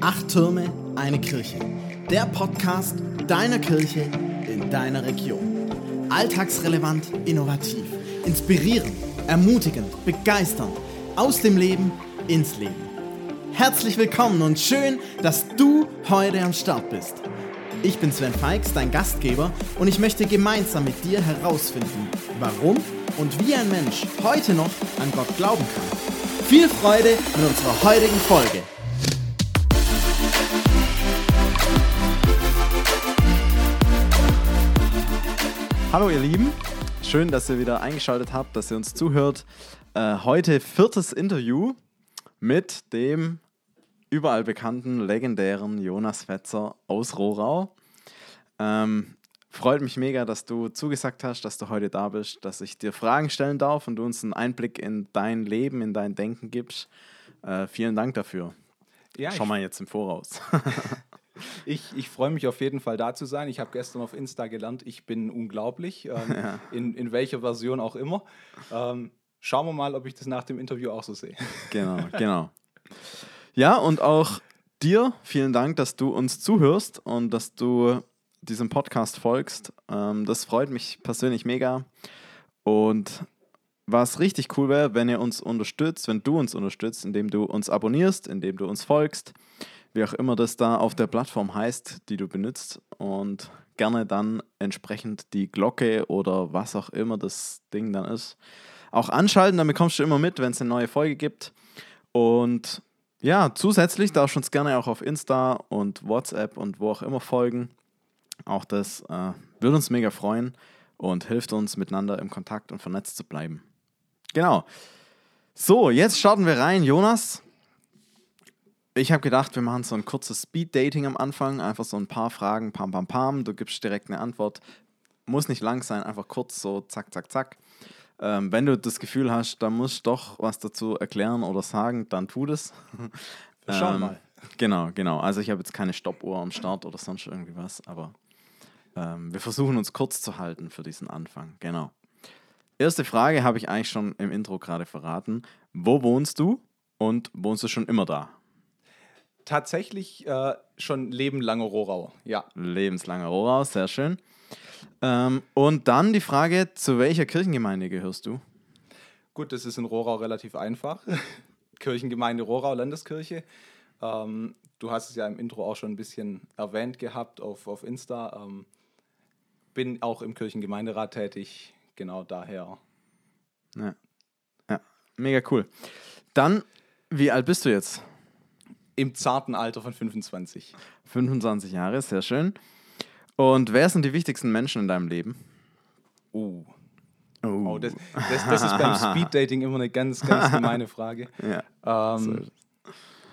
Acht Türme, eine Kirche. Der Podcast deiner Kirche in deiner Region. Alltagsrelevant, innovativ, inspirierend, ermutigend, begeisternd. Aus dem Leben ins Leben. Herzlich willkommen und schön, dass du heute am Start bist. Ich bin Sven Feix, dein Gastgeber, und ich möchte gemeinsam mit dir herausfinden, warum und wie ein Mensch heute noch an Gott glauben kann. Viel Freude mit unserer heutigen Folge. Hallo ihr Lieben, schön, dass ihr wieder eingeschaltet habt, dass ihr uns zuhört. Äh, heute viertes Interview mit dem überall bekannten, legendären Jonas Fetzer aus Rohrau. Ähm, freut mich mega, dass du zugesagt hast, dass du heute da bist, dass ich dir Fragen stellen darf und du uns einen Einblick in dein Leben, in dein Denken gibst. Äh, vielen Dank dafür. Ja, Schon mal jetzt im Voraus. Ich, ich freue mich auf jeden Fall da zu sein. Ich habe gestern auf Insta gelernt, ich bin unglaublich, ähm, ja. in, in welcher Version auch immer. Ähm, schauen wir mal, ob ich das nach dem Interview auch so sehe. Genau, genau. Ja, und auch dir vielen Dank, dass du uns zuhörst und dass du diesem Podcast folgst. Ähm, das freut mich persönlich mega. Und was richtig cool wäre, wenn ihr uns unterstützt, wenn du uns unterstützt, indem du uns abonnierst, indem du uns folgst, wie auch immer das da auf der Plattform heißt, die du benutzt und gerne dann entsprechend die Glocke oder was auch immer das Ding dann ist, auch anschalten, dann bekommst du immer mit, wenn es eine neue Folge gibt. Und ja, zusätzlich darfst du uns gerne auch auf Insta und WhatsApp und wo auch immer folgen. Auch das äh, würde uns mega freuen und hilft uns miteinander im Kontakt und vernetzt zu bleiben. Genau. So, jetzt starten wir rein. Jonas, ich habe gedacht, wir machen so ein kurzes Speed-Dating am Anfang. Einfach so ein paar Fragen, pam, pam, pam. Du gibst direkt eine Antwort. Muss nicht lang sein, einfach kurz so zack, zack, zack. Ähm, wenn du das Gefühl hast, da musst du doch was dazu erklären oder sagen, dann tu das. Schauen ähm, mal. Genau, genau. Also ich habe jetzt keine Stoppuhr am Start oder sonst irgendwie was, aber ähm, wir versuchen uns kurz zu halten für diesen Anfang. Genau. Erste Frage habe ich eigentlich schon im Intro gerade verraten. Wo wohnst du und wohnst du schon immer da? Tatsächlich äh, schon lebenlange Rohrau, ja. Lebenslange Rohrau, sehr schön. Ähm, und dann die Frage, zu welcher Kirchengemeinde gehörst du? Gut, das ist in Rohrau relativ einfach. Kirchengemeinde Rohrau, Landeskirche. Ähm, du hast es ja im Intro auch schon ein bisschen erwähnt gehabt auf, auf Insta. Ähm, bin auch im Kirchengemeinderat tätig, genau daher. Ja. ja, mega cool. Dann, wie alt bist du jetzt? Im zarten Alter von 25. 25 Jahre, sehr schön. Und wer sind die wichtigsten Menschen in deinem Leben? Oh. Oh, oh das, das, das, ist beim Speeddating immer eine ganz, ganz gemeine Frage. Ja. Ähm,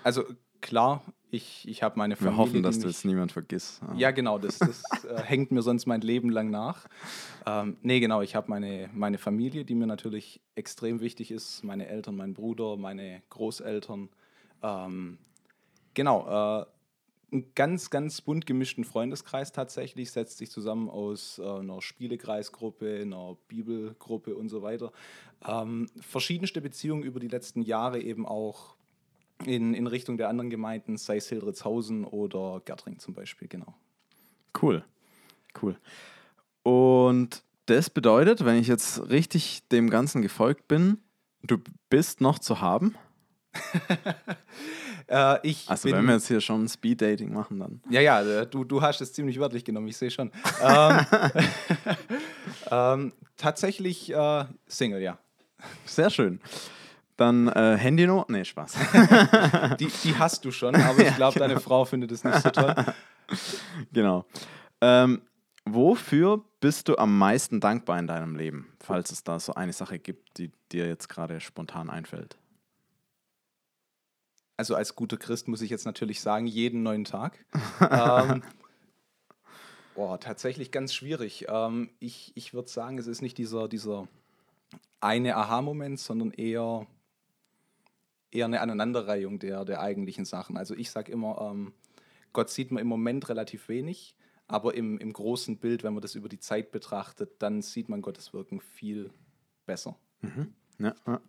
also klar, ich, ich habe meine Familie. Wir hoffen, dass du jetzt niemand vergisst. Ja, ja genau, das, das äh, hängt mir sonst mein Leben lang nach. Ähm, nee, genau, ich habe meine, meine Familie, die mir natürlich extrem wichtig ist. Meine Eltern, mein Bruder, meine Großeltern. Ähm, genau, äh, ein ganz, ganz bunt gemischten Freundeskreis tatsächlich, setzt sich zusammen aus äh, einer Spielekreisgruppe, einer Bibelgruppe und so weiter. Ähm, verschiedenste Beziehungen über die letzten Jahre eben auch in, in Richtung der anderen Gemeinden, sei es Hildritzhausen oder Gärtring zum Beispiel, genau. Cool, cool. Und das bedeutet, wenn ich jetzt richtig dem Ganzen gefolgt bin, du bist noch zu haben? äh, ich also bin, wenn wir jetzt hier schon Speed Dating machen, dann. Ja, ja, äh, du, du hast es ziemlich wörtlich genommen, ich sehe schon. ähm, ähm, tatsächlich äh, Single, ja. Sehr schön. Dann äh, Handynummer? Nee, Spaß. die, die hast du schon, aber ich glaube, deine Frau findet es nicht so toll. Genau. Ähm, wofür bist du am meisten dankbar in deinem Leben, falls es da so eine Sache gibt, die dir jetzt gerade spontan einfällt? Also als guter Christ muss ich jetzt natürlich sagen, jeden neuen Tag. ähm, boah, tatsächlich ganz schwierig. Ähm, ich ich würde sagen, es ist nicht dieser, dieser eine Aha-Moment, sondern eher eher eine Aneinanderreihung der, der eigentlichen Sachen. Also ich sage immer, ähm, Gott sieht man im Moment relativ wenig, aber im, im großen Bild, wenn man das über die Zeit betrachtet, dann sieht man Gottes Wirken viel besser. Mhm. Ja, ja.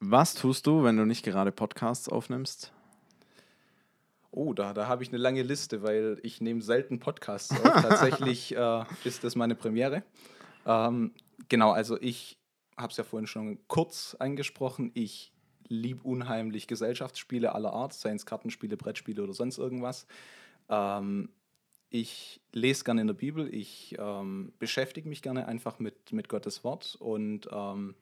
Was tust du, wenn du nicht gerade Podcasts aufnimmst? Oh, da, da habe ich eine lange Liste, weil ich nehme selten Podcasts auf. Tatsächlich äh, ist das meine Premiere. Ähm, genau, also ich habe es ja vorhin schon kurz angesprochen. Ich liebe unheimlich Gesellschaftsspiele aller Art, seien es Kartenspiele, Brettspiele oder sonst irgendwas. Ähm, ich lese gerne in der Bibel, ich ähm, beschäftige mich gerne einfach mit, mit Gottes Wort und ähm,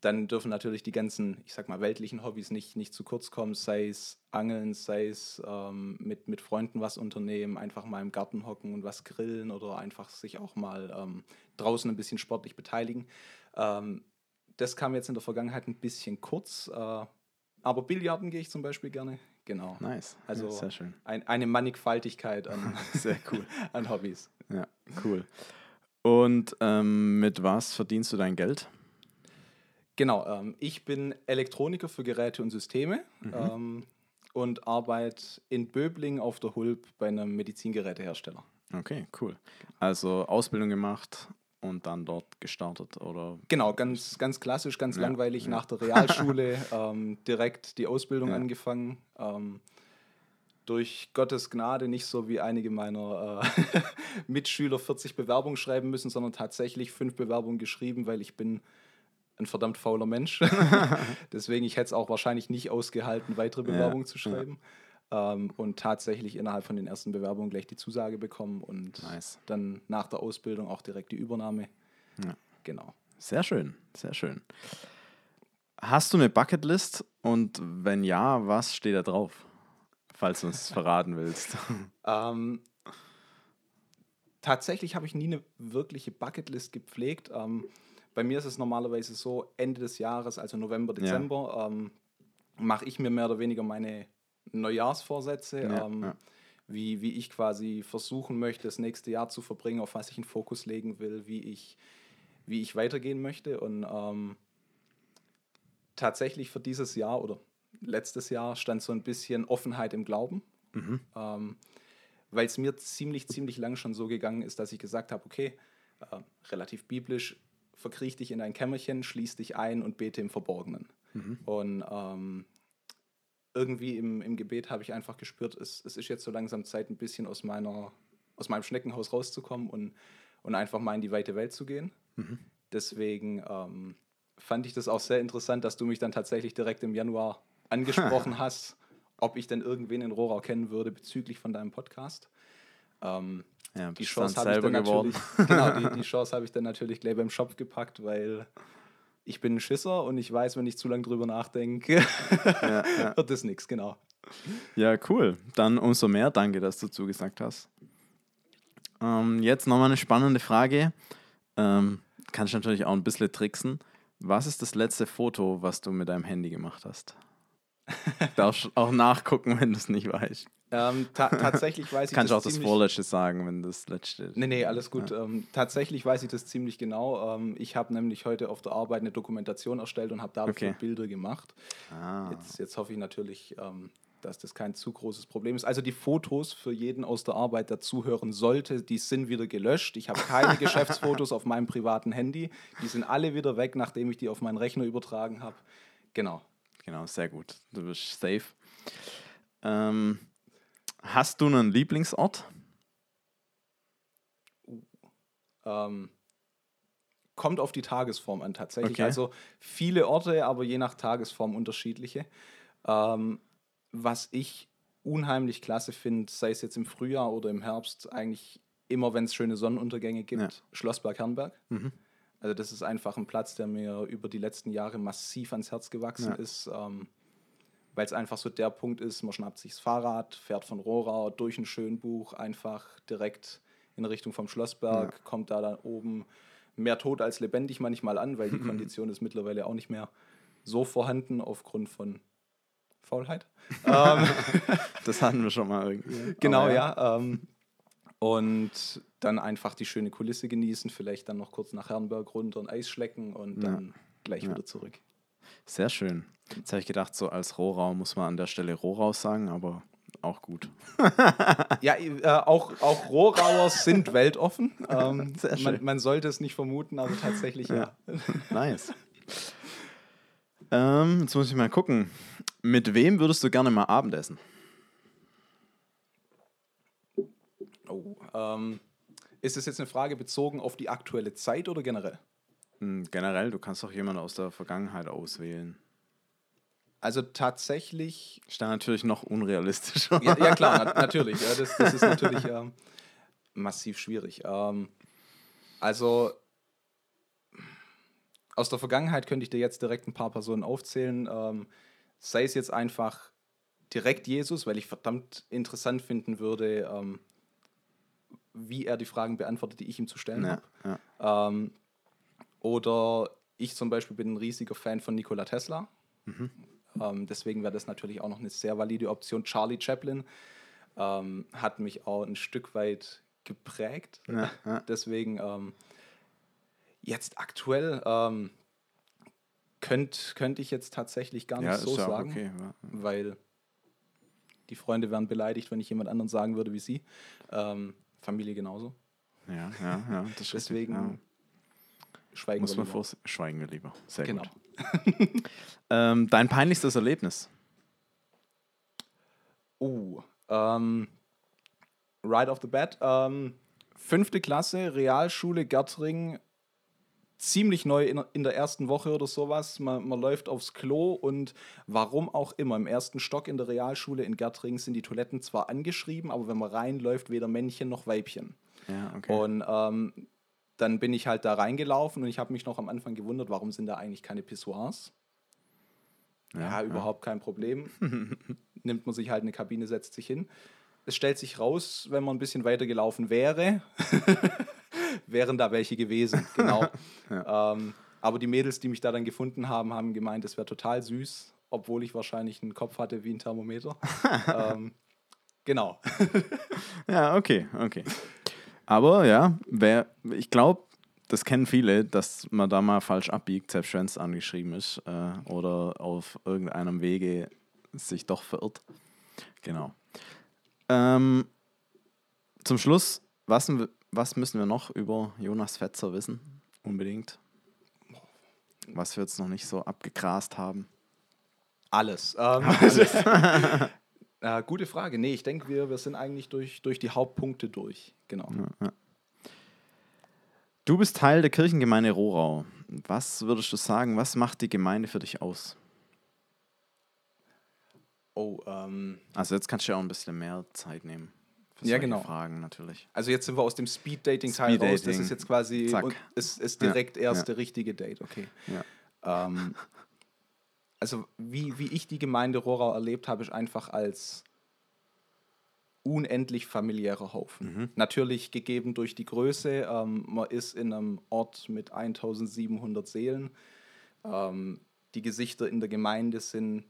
dann dürfen natürlich die ganzen, ich sag mal, weltlichen Hobbys nicht, nicht zu kurz kommen, sei es Angeln, sei es ähm, mit, mit Freunden was unternehmen, einfach mal im Garten hocken und was grillen oder einfach sich auch mal ähm, draußen ein bisschen sportlich beteiligen. Ähm, das kam jetzt in der Vergangenheit ein bisschen kurz, äh, aber Billiarden gehe ich zum Beispiel gerne. Genau. Nice. Also ja, sehr schön. Ein, eine Mannigfaltigkeit an, Sehr cool. an Hobbys. Ja, cool. Und ähm, mit was verdienst du dein Geld? Genau, ähm, ich bin Elektroniker für Geräte und Systeme ähm, und arbeite in Böbling auf der Hulp bei einem Medizingerätehersteller. Okay, cool. Also Ausbildung gemacht und dann dort gestartet, oder? Genau, ganz, ganz klassisch, ganz Ja, langweilig ja. nach der Realschule ähm, direkt die Ausbildung Ja. angefangen. Ähm, durch Gottes Gnade nicht so wie einige meiner äh, Mitschüler 40 Bewerbungen schreiben müssen, sondern tatsächlich fünf Bewerbungen geschrieben, weil ich bin ein verdammt fauler Mensch. Deswegen, ich hätte es auch wahrscheinlich nicht ausgehalten, weitere Ja, Bewerbungen zu ja. schreiben. Ähm, und tatsächlich innerhalb von den ersten Bewerbungen gleich die Zusage bekommen und Nice. dann nach der Ausbildung auch direkt die Übernahme. Ja. Genau. Sehr schön, sehr schön. Hast du eine Bucketlist und wenn ja, was steht da drauf? Falls du uns verraten willst. Ähm, tatsächlich habe ich nie eine wirkliche Bucketlist gepflegt. Ähm, bei mir ist es normalerweise so, Ende des Jahres, also November, Ja. Dezember, ähm, mache ich mir mehr oder weniger meine Neujahrsvorsätze, Ja, ähm, ja. Wie, wie ich quasi versuchen möchte, das nächste Jahr zu verbringen, auf was ich einen Fokus legen will, wie ich, wie ich weitergehen möchte. Und ähm, tatsächlich für dieses Jahr oder letztes Jahr stand so ein bisschen Offenheit im Glauben Mhm. ähm, weil es mir ziemlich, ziemlich lang schon so gegangen ist, dass ich gesagt habe, okay, äh, relativ biblisch, verkriech dich in ein Kämmerchen, schließ dich ein und bete im Verborgenen. Und ähm, irgendwie im, im Gebet habe ich einfach gespürt, es, es ist jetzt so langsam Zeit, ein bisschen aus, meiner, aus meinem Schneckenhaus rauszukommen und, und einfach mal in die weite Welt zu gehen. Deswegen ähm, fand ich das auch sehr interessant, dass du mich dann tatsächlich direkt im Januar angesprochen hast, ob ich denn irgendwen in Rohrau kennen würde bezüglich von deinem Podcast. Ähm, Ja, die Chance habe ich dann geworden. natürlich, genau, die, die Chance habe ich dann natürlich gleich beim Shop gepackt, weil ich bin ein Schisser und ich weiß, wenn ich zu lange drüber nachdenke, Ja, ja. wird das nichts, genau. ja, cool. Dann umso mehr danke, dass du zugesagt hast. Ähm, jetzt nochmal eine spannende Frage. Ähm, kannst natürlich auch ein bisschen tricksen. Was ist das letzte Foto, was du mit deinem Handy gemacht hast? Darfst auch nachgucken, wenn du es nicht weißt. Ähm, ta tatsächlich weiß ich Kannst auch das das ziemlich- Vorletzte sagen, wenn das letzte ist. Nee, nee, alles gut. Ähm, tatsächlich weiß ich das ziemlich genau. Ähm, ich habe nämlich heute auf der Arbeit eine Dokumentation erstellt und habe dafür Okay. Bilder gemacht. Ah, Jetzt, jetzt hoffe ich natürlich, ähm, dass das kein zu großes Problem ist. Also die Fotos für jeden aus der Arbeit, der zuhören sollte, die sind wieder gelöscht. Ich habe keine Geschäftsfotos auf meinem privaten Handy. Die sind alle wieder weg, nachdem ich die auf meinen Rechner übertragen habe. Genau. genau, sehr gut. Du bist safe. Ähm, hast du einen Lieblingsort? Ähm, kommt auf die Tagesform an tatsächlich. Okay. Also viele Orte, aber je nach Tagesform unterschiedliche. Ähm, was ich unheimlich klasse finde, sei es jetzt im Frühjahr oder im Herbst, eigentlich immer, wenn es schöne Sonnenuntergänge gibt, Ja. Schlossberg Herrenberg. Mhm. Also das ist einfach ein Platz, der mir über die letzten Jahre massiv ans Herz gewachsen Ja. ist, ähm, weil es einfach so der Punkt ist, man schnappt sich das Fahrrad, fährt von Rohrau durch ein Schönbuch einfach direkt in Richtung vom Schlossberg, kommt da dann oben mehr tot als lebendig manchmal an, weil die Kondition ist mittlerweile auch nicht mehr so vorhanden aufgrund von Faulheit. ähm, Das hatten wir schon mal irgendwie. Genau, Aber ja. ähm, und dann einfach die schöne Kulisse genießen, vielleicht dann noch kurz nach Herrenberg runter und Eis schlecken und Ja. dann gleich Ja. wieder zurück. Sehr schön. Jetzt habe ich gedacht, so als Rohrau muss man an der Stelle Rohrau sagen, aber auch gut. Ja, äh, auch, auch Rohrauer sind weltoffen. Ähm, Sehr schön. man, man sollte es nicht vermuten, aber tatsächlich ja. Nice. ähm, jetzt muss ich mal gucken. Mit wem würdest du gerne mal Abendessen? Oh, ähm, ist es jetzt eine Frage bezogen auf die aktuelle Zeit oder generell? Hm, generell, du kannst doch jemanden aus der Vergangenheit auswählen. Also tatsächlich. Ist dann natürlich noch unrealistischer. Ja, ja klar, na, natürlich. Ja, das, das ist natürlich ähm, massiv schwierig. Ähm, also aus der Vergangenheit könnte ich dir jetzt direkt ein paar Personen aufzählen. Ähm, sei es jetzt einfach direkt Jesus, weil ich verdammt interessant finden würde, ähm, wie er die Fragen beantwortet, die ich ihm zu stellen Ja, habe. Oder ich zum Beispiel bin ein riesiger Fan von Nikola Tesla. Ähm, deswegen wäre das natürlich auch noch eine sehr valide Option. Charlie Chaplin ähm, hat mich auch ein Stück weit geprägt. Ja, ja. Deswegen ähm, jetzt aktuell ähm, könnte könnt ich jetzt tatsächlich gar nicht Ja, so sagen, okay. Weil die Freunde wären beleidigt, wenn ich jemand anderen sagen würde wie sie. Ähm, Familie genauso. Ja, ja, ja. Deswegen schweigen muss wir man lieber. vor schweigen wir lieber. Sehr Genau. gut. Ähm, dein peinlichstes Erlebnis? Oh, ähm, right off the bat. Ähm, fünfte Klasse, Realschule Gärtring, ziemlich neu in, in der ersten Woche oder sowas. Man, man läuft aufs Klo und warum auch immer, im ersten Stock in der Realschule in Gärtring sind die Toiletten zwar angeschrieben, aber wenn man reinläuft, weder Männchen noch Weibchen. Ja, okay. Und ähm, dann bin ich halt da reingelaufen und ich habe mich noch am Anfang gewundert, warum sind da eigentlich keine Pissoirs? Ja, überhaupt kein Problem. Nimmt man sich halt eine Kabine, setzt sich hin. Es stellt sich raus, wenn man ein bisschen weiter gelaufen wäre, wären da welche gewesen. Genau. ähm, aber die Mädels, die mich da dann gefunden haben, haben gemeint, es wäre total süß, obwohl ich wahrscheinlich einen Kopf hatte wie ein Thermometer. ähm, genau. Ja, okay, okay. Aber ja, wer, ich glaube, das kennen viele, dass man da mal falsch abbiegt, selbst wenn es angeschrieben ist äh, oder auf irgendeinem Wege sich doch verirrt. Genau. Ähm, zum Schluss, was, was müssen wir noch über Jonas Fetzer wissen? Unbedingt. Was wir jetzt noch nicht so abgegrast haben. Alles. Ähm, äh, gute Frage. Nee, ich denke, wir, wir sind eigentlich durch, durch die Hauptpunkte durch. Genau. Du bist Teil der Kirchengemeinde Rohrau. Was würdest du sagen, was macht die Gemeinde für dich aus? Oh, ähm, Also jetzt kannst du ja auch ein bisschen mehr Zeit nehmen. Für Ja, genau. Fragen natürlich. also jetzt sind wir aus dem Speed-Dating-Teil raus. Das ist jetzt quasi Zack. und ist, ist Ja, direkt erst ja. der richtige Date. Okay. Ja. Ähm, also wie, wie ich die Gemeinde Rohrau erlebt habe, ist einfach als unendlich familiärer Haufen. Mhm. Natürlich gegeben durch die Größe. Ähm, man ist in einem Ort mit 1700 Seelen. Ähm, die Gesichter in der Gemeinde sind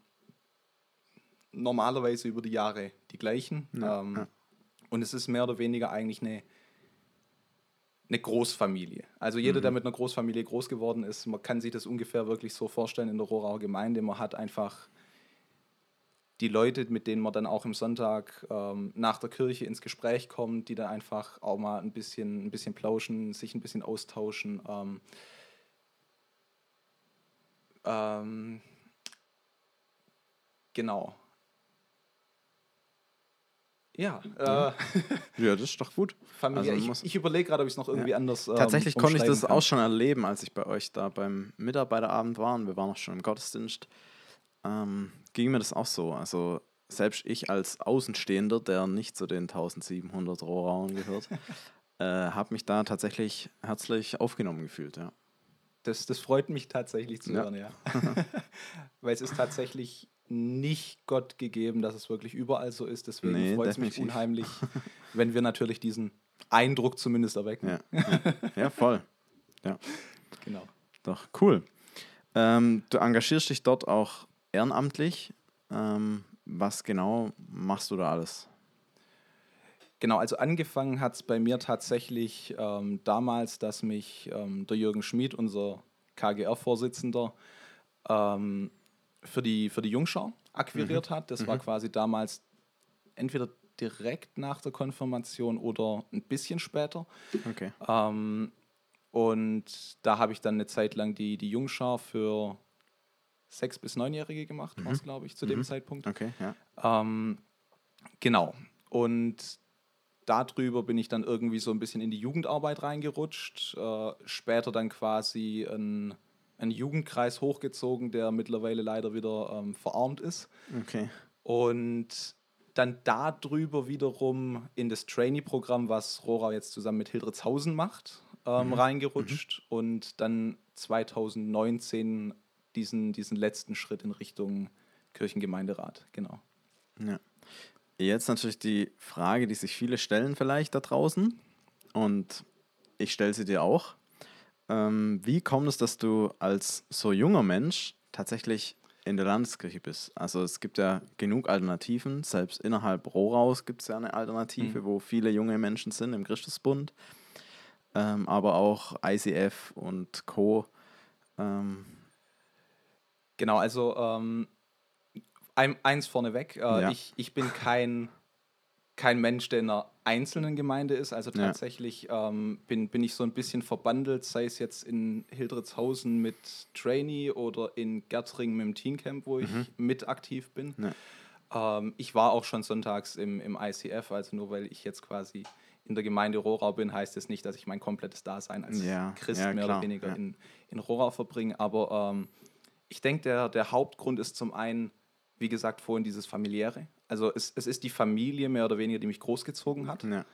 normalerweise über die Jahre die gleichen. Ja, ähm, ja. Und es ist mehr oder weniger eigentlich eine, eine Großfamilie. Also jeder, der mit einer Großfamilie groß geworden ist, man kann sich das ungefähr wirklich so vorstellen in der Rohrauer Gemeinde. Man hat einfach die Leute, mit denen man dann auch im Sonntag ähm, nach der Kirche ins Gespräch kommt, die dann einfach auch mal ein bisschen, ein bisschen plauschen, sich ein bisschen austauschen. Ähm, ähm, genau. Ja, äh, Ja, das ist doch gut. Familie. Also ich ich überlege gerade, ob ich es noch irgendwie Ja. anders. ähm, Tatsächlich konnte ich das kann. auch schon erleben, als ich bei euch da beim Mitarbeiterabend war und wir waren auch schon im Gottesdienst. Ähm, ging mir das auch so. Also selbst ich als Außenstehender, der nicht zu den 1700 Rohrauern gehört, äh, habe mich da tatsächlich herzlich aufgenommen gefühlt. Ja. Das, das freut mich tatsächlich zu Ja. hören, ja. Weil es ist tatsächlich nicht Gott gegeben, dass es wirklich überall so ist. Deswegen Nee, freut es mich unheimlich, wenn wir natürlich diesen Eindruck zumindest erwecken. Ja, ja. ja, voll. Genau. Doch, cool. Ähm, du engagierst dich dort auch ehrenamtlich. Ähm, was genau machst du da alles? Genau, also angefangen hat es bei mir tatsächlich ähm, damals, dass mich ähm, der Jürgen Schmid, unser KGR-Vorsitzender, ähm, für, die, für die Jungschau akquiriert hat. Das war quasi damals entweder direkt nach der Konfirmation oder ein bisschen später. Okay. Ähm, und da habe ich dann eine Zeit lang die, die Jungschau für sechs- bis neunjährige gemacht, es, glaube ich, zu dem Zeitpunkt. Okay, ja. Ähm, genau. Und darüber bin ich dann irgendwie so ein bisschen in die Jugendarbeit reingerutscht. Äh, später dann quasi ein, ein Jugendkreis hochgezogen, der mittlerweile leider wieder ähm, verarmt ist. Okay. Und dann darüber wiederum in das Trainee-Programm, was Rora jetzt zusammen mit Hildritzhausen macht, ähm, mhm. reingerutscht mhm. und dann 2019 diesen, diesen letzten Schritt in Richtung Kirchengemeinderat, genau. Ja. Jetzt natürlich die Frage, die sich viele stellen vielleicht da draußen und ich stelle sie dir auch. Ähm, wie kommt es, dass du als so junger Mensch tatsächlich in der Landeskirche bist? Also es gibt ja genug Alternativen, selbst innerhalb Rohraus gibt es ja eine Alternative, mhm. wo viele junge Menschen sind im Christusbund, ähm, aber auch ICF und Co. Ähm, genau, also ähm, ein, eins vorneweg, äh, ja. ich, ich bin kein, kein Mensch, der in einer einzelnen Gemeinde ist. Also tatsächlich ja. ähm, bin, bin ich so ein bisschen verbandelt, sei es jetzt in Hildritzhausen mit Trainee oder in Gertring mit dem Teencamp, wo ich mhm. mit aktiv bin. Ja. Ähm, ich war auch schon sonntags im, im ICF, also nur weil ich jetzt quasi in der Gemeinde Rohrau bin, heißt es das nicht, dass ich mein komplettes Dasein als ja, Christ ja, mehr klar, oder weniger ja. in, in Rohrau verbringe. Aber ähm, ich denke, der, der Hauptgrund ist zum einen, wie gesagt, vorhin dieses familiäre. Also es, es ist die Familie mehr oder weniger, die mich großgezogen hat. Ja.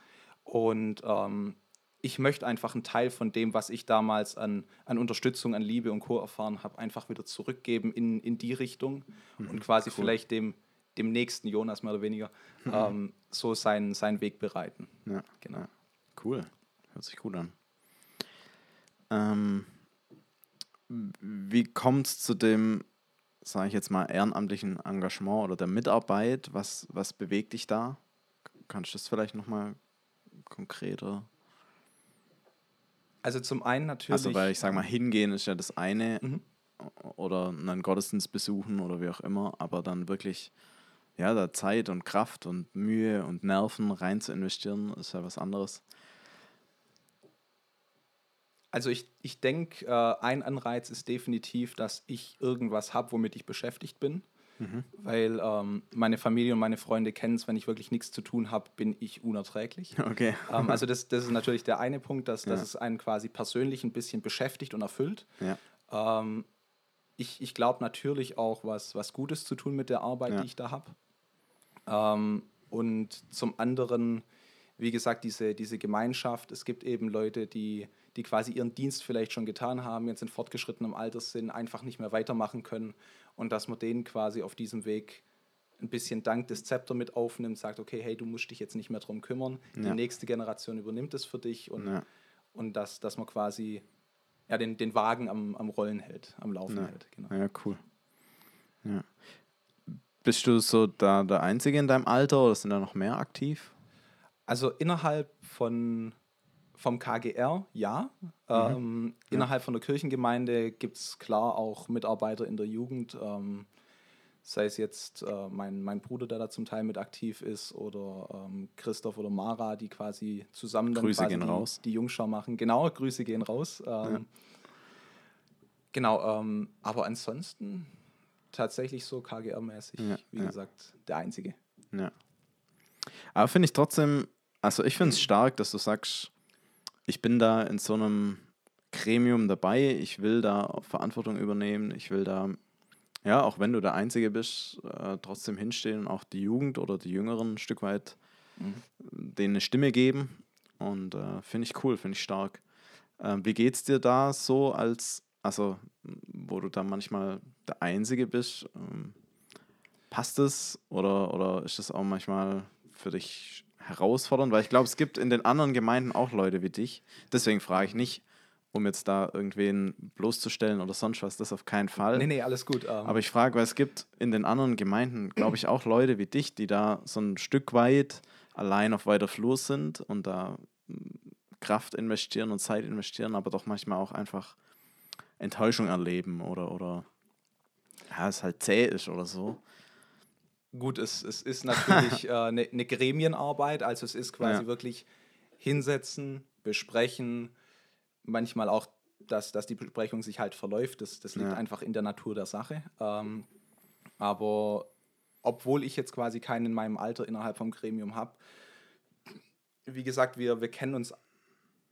Und ähm, ich möchte einfach einen Teil von dem, was ich damals an, an Unterstützung, an Liebe und Co. erfahren habe, einfach wieder zurückgeben in, in die Richtung mhm, und quasi cool. vielleicht dem, dem nächsten Jonas mehr oder weniger mhm. ähm, so seinen, seinen Weg bereiten. Ja, genau. Cool. Hört sich gut an. Ähm, wie kommt es zu dem sage ich jetzt mal, ehrenamtlichen Engagement oder der Mitarbeit? Was, was bewegt dich da? Kannst du das vielleicht nochmal konkreter? Also zum einen natürlich. Also weil ich sage mal, hingehen ist ja das eine mhm. oder einen Gottesdienst besuchen oder wie auch immer, aber dann wirklich ja, da Zeit und Kraft und Mühe und Nerven rein zu investieren, ist ja was anderes. Also ich, ich denke, äh, ein Anreiz ist definitiv, dass ich irgendwas habe, womit ich beschäftigt bin. Mhm. Weil ähm, meine Familie und meine Freunde kennen es, wenn ich wirklich nichts zu tun habe, bin ich unerträglich. Okay. Ähm, also das, das ist natürlich der eine Punkt, dass, ja. dass es einen quasi persönlich ein bisschen beschäftigt und erfüllt. Ja. Ähm, ich ich glaube natürlich auch, was, was Gutes zu tun mit der Arbeit, ja. die ich da habe. Ähm, und zum anderen, wie gesagt, diese, diese Gemeinschaft. Es gibt eben Leute, die die quasi ihren Dienst vielleicht schon getan haben, jetzt in fortgeschrittenem Alter sind, einfach nicht mehr weitermachen können und dass man denen quasi auf diesem Weg ein bisschen Dank des Zepter mit aufnimmt, sagt, okay, hey, du musst dich jetzt nicht mehr drum kümmern, ja. die nächste Generation übernimmt es für dich und, ja. und dass, dass man quasi ja, den, den Wagen am, am Rollen hält, am Laufen ja. hält. Genau. Ja, cool. Ja. Bist du so da der Einzige in deinem Alter oder sind da noch mehr aktiv? Also innerhalb von vom KGR, ja. Mhm. Ähm, ja. Innerhalb von der Kirchengemeinde gibt es klar auch Mitarbeiter in der Jugend, ähm, sei es jetzt äh, mein, mein Bruder, der da zum Teil mit aktiv ist, oder ähm, Christoph oder Mara, die quasi zusammen dann Grüße quasi die, die Jungschau machen. Genau, Grüße gehen raus. Ja. Ähm, genau, ähm, aber ansonsten tatsächlich so KGR-mäßig, ja, wie gesagt, der Einzige. Ja. Aber finde ich trotzdem, also ich finde es stark, dass du sagst, ich bin da in so einem Gremium dabei, ich will da Verantwortung übernehmen, ich will da, ja, auch wenn du der Einzige bist, äh, trotzdem hinstehen und auch die Jugend oder die Jüngeren ein Stück weit mhm. denen eine Stimme geben. Und äh, finde ich cool, finde ich stark. Äh, wie es dir da so als, also wo du da manchmal der Einzige bist? Ähm, passt es oder, oder ist das auch manchmal für dich herausfordernd, weil ich glaube, es gibt in den anderen Gemeinden auch Leute wie dich. Deswegen frage ich nicht, um jetzt da irgendwen bloßzustellen oder sonst was, das auf keinen Fall. Nee, nee, alles gut. Ähm. Aber ich frage, weil es gibt in den anderen Gemeinden, glaube ich, auch Leute wie dich, die da so ein Stück weit allein auf weiter Flur sind und da hm, Kraft investieren und Zeit investieren, aber doch manchmal auch einfach Enttäuschung erleben oder, oder ja, es halt zäh ist oder so. Gut, es, es ist natürlich eine äh, ne, ne Gremienarbeit, also es ist quasi ja. wirklich hinsetzen, besprechen, manchmal auch, dass, dass die Besprechung sich halt verläuft, das, das liegt ja. einfach in der Natur der Sache. Ähm, aber obwohl ich jetzt quasi keinen in meinem Alter innerhalb vom Gremium habe, wie gesagt, wir, wir kennen uns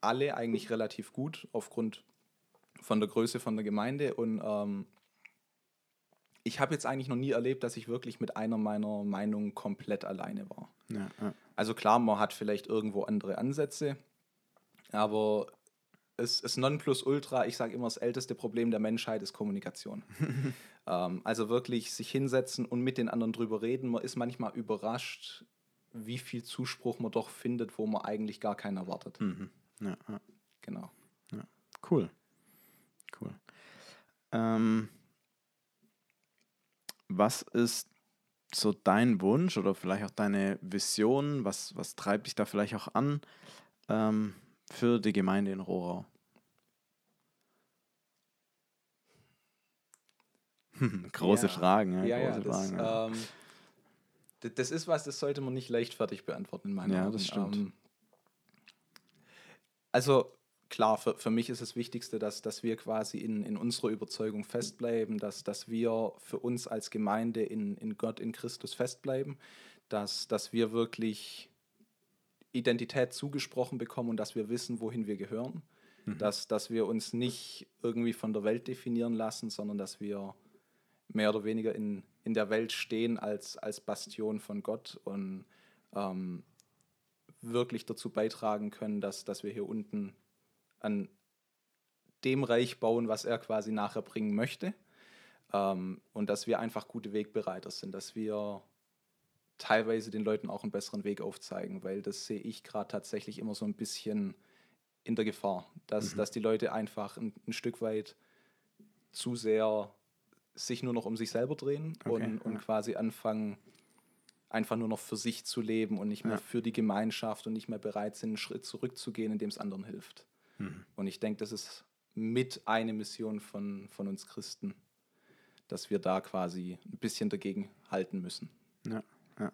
alle eigentlich relativ gut aufgrund von der Größe von der Gemeinde und ähm, ich habe jetzt eigentlich noch nie erlebt, dass ich wirklich mit einer meiner Meinungen komplett alleine war. Ja, ja. Also klar, man hat vielleicht irgendwo andere Ansätze, aber es, es Nonplusultra, ich sage immer, das älteste Problem der Menschheit ist Kommunikation. ähm, also wirklich sich hinsetzen und mit den anderen drüber reden. Man ist manchmal überrascht, wie viel Zuspruch man doch findet, wo man eigentlich gar keinen erwartet. Mhm. Ja, ja. Genau. Cool. Cool. Ähm, was ist so dein Wunsch oder vielleicht auch deine Vision? Was, was treibt dich da vielleicht auch an ähm, für die Gemeinde in Rohrau? Große Ja. Fragen, ja, Ja, ja, große das, Fragen. ja. ähm, das ist was, das sollte man nicht leichtfertig beantworten in meinen Ja, Augen. das stimmt. Ähm, also klar, für, für mich ist das Wichtigste, dass, dass wir quasi in, in unserer Überzeugung festbleiben, dass, dass wir für uns als Gemeinde in, in Gott, in Christus festbleiben, dass, dass wir wirklich Identität zugesprochen bekommen und dass wir wissen, wohin wir gehören. Dass, dass wir uns nicht irgendwie von der Welt definieren lassen, sondern dass wir mehr oder weniger in, in der Welt stehen als, als Bastion von Gott und ähm, wirklich dazu beitragen können, dass, dass wir hier unten an dem Reich bauen, was er quasi nachher bringen möchte. Ähm, und dass wir einfach gute Wegbereiter sind, dass wir teilweise den Leuten auch einen besseren Weg aufzeigen, weil das sehe ich gerade tatsächlich immer so ein bisschen in der Gefahr, dass, dass die Leute einfach ein, ein Stück weit zu sehr sich nur noch um sich selber drehen Okay, und, und ja. quasi anfangen, einfach nur noch für sich zu leben und nicht mehr Ja. für die Gemeinschaft und nicht mehr bereit sind, einen Schritt zurückzugehen, indem es anderen hilft. Mhm. Und ich denke, das ist mit eine Mission von, von uns Christen, dass wir da quasi ein bisschen dagegen halten müssen. Ja, ja.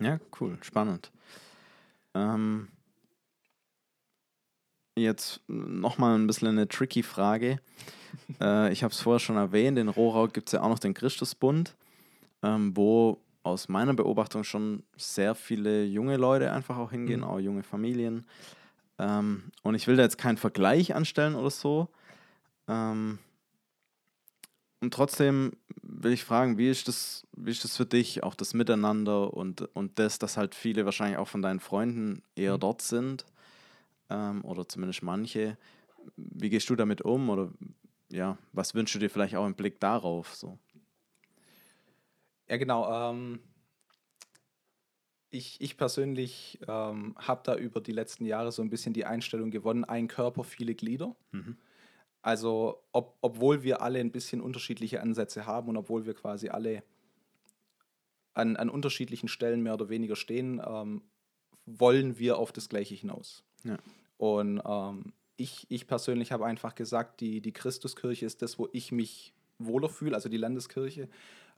Ja, cool, spannend. Ähm, jetzt nochmal ein bisschen eine tricky Frage. äh, ich habe es vorher schon erwähnt, in Rohrau gibt es ja auch noch den Christusbund, ähm, wo aus meiner Beobachtung schon sehr viele junge Leute einfach auch hingehen, Mhm. auch junge Familien. Ähm, und ich will da jetzt keinen Vergleich anstellen oder so. Ähm, und trotzdem will ich fragen, wie ist das, wie ist das für dich, auch das Miteinander und, und das, dass halt viele wahrscheinlich auch von deinen Freunden eher Mhm. dort sind ähm, oder zumindest manche. Wie gehst du damit um oder ja, was wünschst du dir vielleicht auch im Blick darauf? So? Ja, genau. Ähm, ich, ich persönlich ähm, habe da über die letzten Jahre so ein bisschen die Einstellung gewonnen, ein Körper, viele Glieder. Mhm. Also, ob, obwohl wir alle ein bisschen unterschiedliche Ansätze haben und obwohl wir quasi alle an, an unterschiedlichen Stellen mehr oder weniger stehen, ähm, wollen wir auf das Gleiche hinaus. Ja. Und ähm, ich, ich persönlich habe einfach gesagt, die, die Christuskirche ist das, wo ich mich wohler fühle, also die Landeskirche.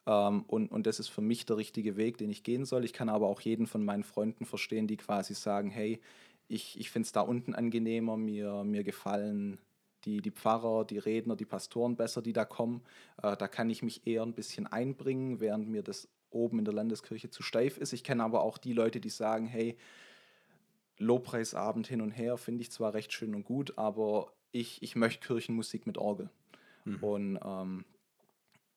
Ähm, und, und das ist für mich der richtige Weg, den ich gehen soll. Ich kann aber auch jeden von meinen Freunden verstehen, die quasi sagen, hey, ich, ich finde es da unten angenehmer, mir, mir gefallen die, die Pfarrer, die Redner, die Pastoren besser, die da kommen. Äh, da kann ich mich eher ein bisschen einbringen, während mir das oben in der Landeskirche zu steif ist. Ich kenne aber auch die Leute, die sagen, hey, Lobpreisabend hin und her finde ich zwar recht schön und gut, aber ich, ich möchte Kirchenmusik mit Orgel. Und ähm,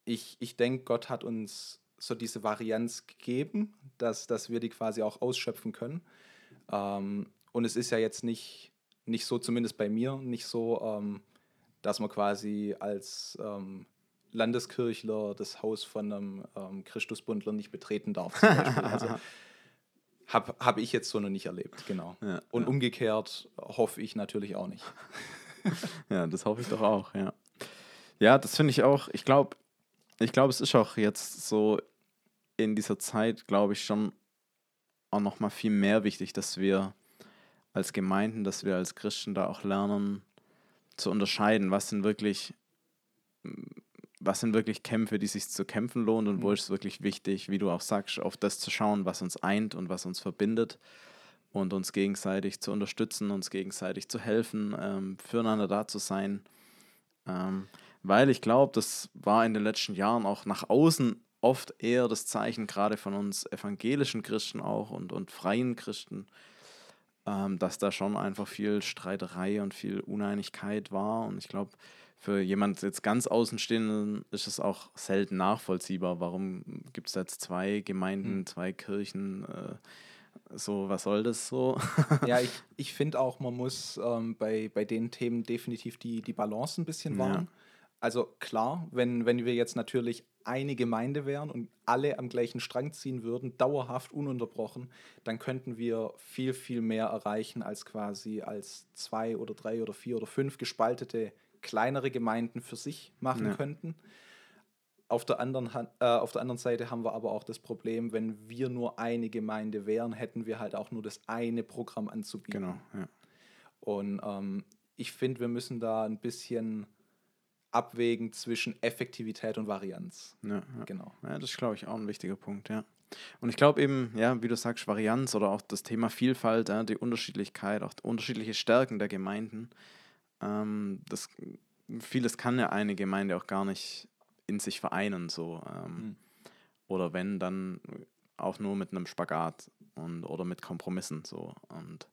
ich, ich denke, Gott hat uns so diese Varianz gegeben, dass, dass wir die quasi auch ausschöpfen können. Ähm, und es ist ja jetzt nicht, nicht so, zumindest bei mir, nicht so, ähm, dass man quasi als ähm, Landeskirchler das Haus von einem ähm, Christusbundler nicht betreten darf. Zum Beispiel. also habe hab ich jetzt so noch nicht erlebt, genau. Ja, und ja. umgekehrt hoffe ich natürlich auch nicht. Ja, das hoffe ich doch auch, ja. Ja, das finde ich auch, ich glaube, ich glaube, es ist auch jetzt so in dieser Zeit, glaube ich, schon auch noch mal viel mehr wichtig, dass wir als Gemeinden, dass wir als Christen da auch lernen zu unterscheiden, was sind wirklich was sind wirklich Kämpfe, die sich zu kämpfen lohnt und wo Mhm. ist es wirklich wichtig, wie du auch sagst, auf das zu schauen, was uns eint und was uns verbindet und uns gegenseitig zu unterstützen, uns gegenseitig zu helfen, ähm, füreinander da zu sein. Ähm, weil ich glaube, das war in den letzten Jahren auch nach außen oft eher das Zeichen, gerade von uns evangelischen Christen auch und, und freien Christen, ähm, dass da schon einfach viel Streiterei und viel Uneinigkeit war. Und ich glaube, für jemand jetzt ganz Außenstehenden ist es auch selten nachvollziehbar. Warum gibt es jetzt zwei Gemeinden, mhm. zwei Kirchen? Äh, so, was soll das so? ja, ich, ich finde auch, man muss ähm, bei, bei den Themen definitiv die, die Balance ein bisschen wahren. Ja. Also klar, wenn, wenn wir jetzt natürlich eine Gemeinde wären und alle am gleichen Strang ziehen würden, dauerhaft ununterbrochen, dann könnten wir viel, viel mehr erreichen als quasi als zwei oder drei oder vier oder fünf gespaltete kleinere Gemeinden für sich machen ja. könnten. Auf der, anderen, äh, auf der anderen Seite haben wir aber auch das Problem, wenn wir nur eine Gemeinde wären, hätten wir halt auch nur das eine Programm anzubieten. Genau, ja. Und ähm, ich finde, wir müssen da ein bisschen abwägen zwischen Effektivität und Varianz. Ja, ja. genau. Ja, das ist, glaube ich, auch ein wichtiger Punkt, ja. Und ich glaube eben, ja, wie du sagst, Varianz oder auch das Thema Vielfalt, ja, die Unterschiedlichkeit, auch unterschiedliche Stärken der Gemeinden. Ähm, das, vieles kann ja eine Gemeinde auch gar nicht in sich vereinen. So. Ähm, mhm. Oder wenn, dann auch nur mit einem Spagat und, oder mit Kompromissen. So. Und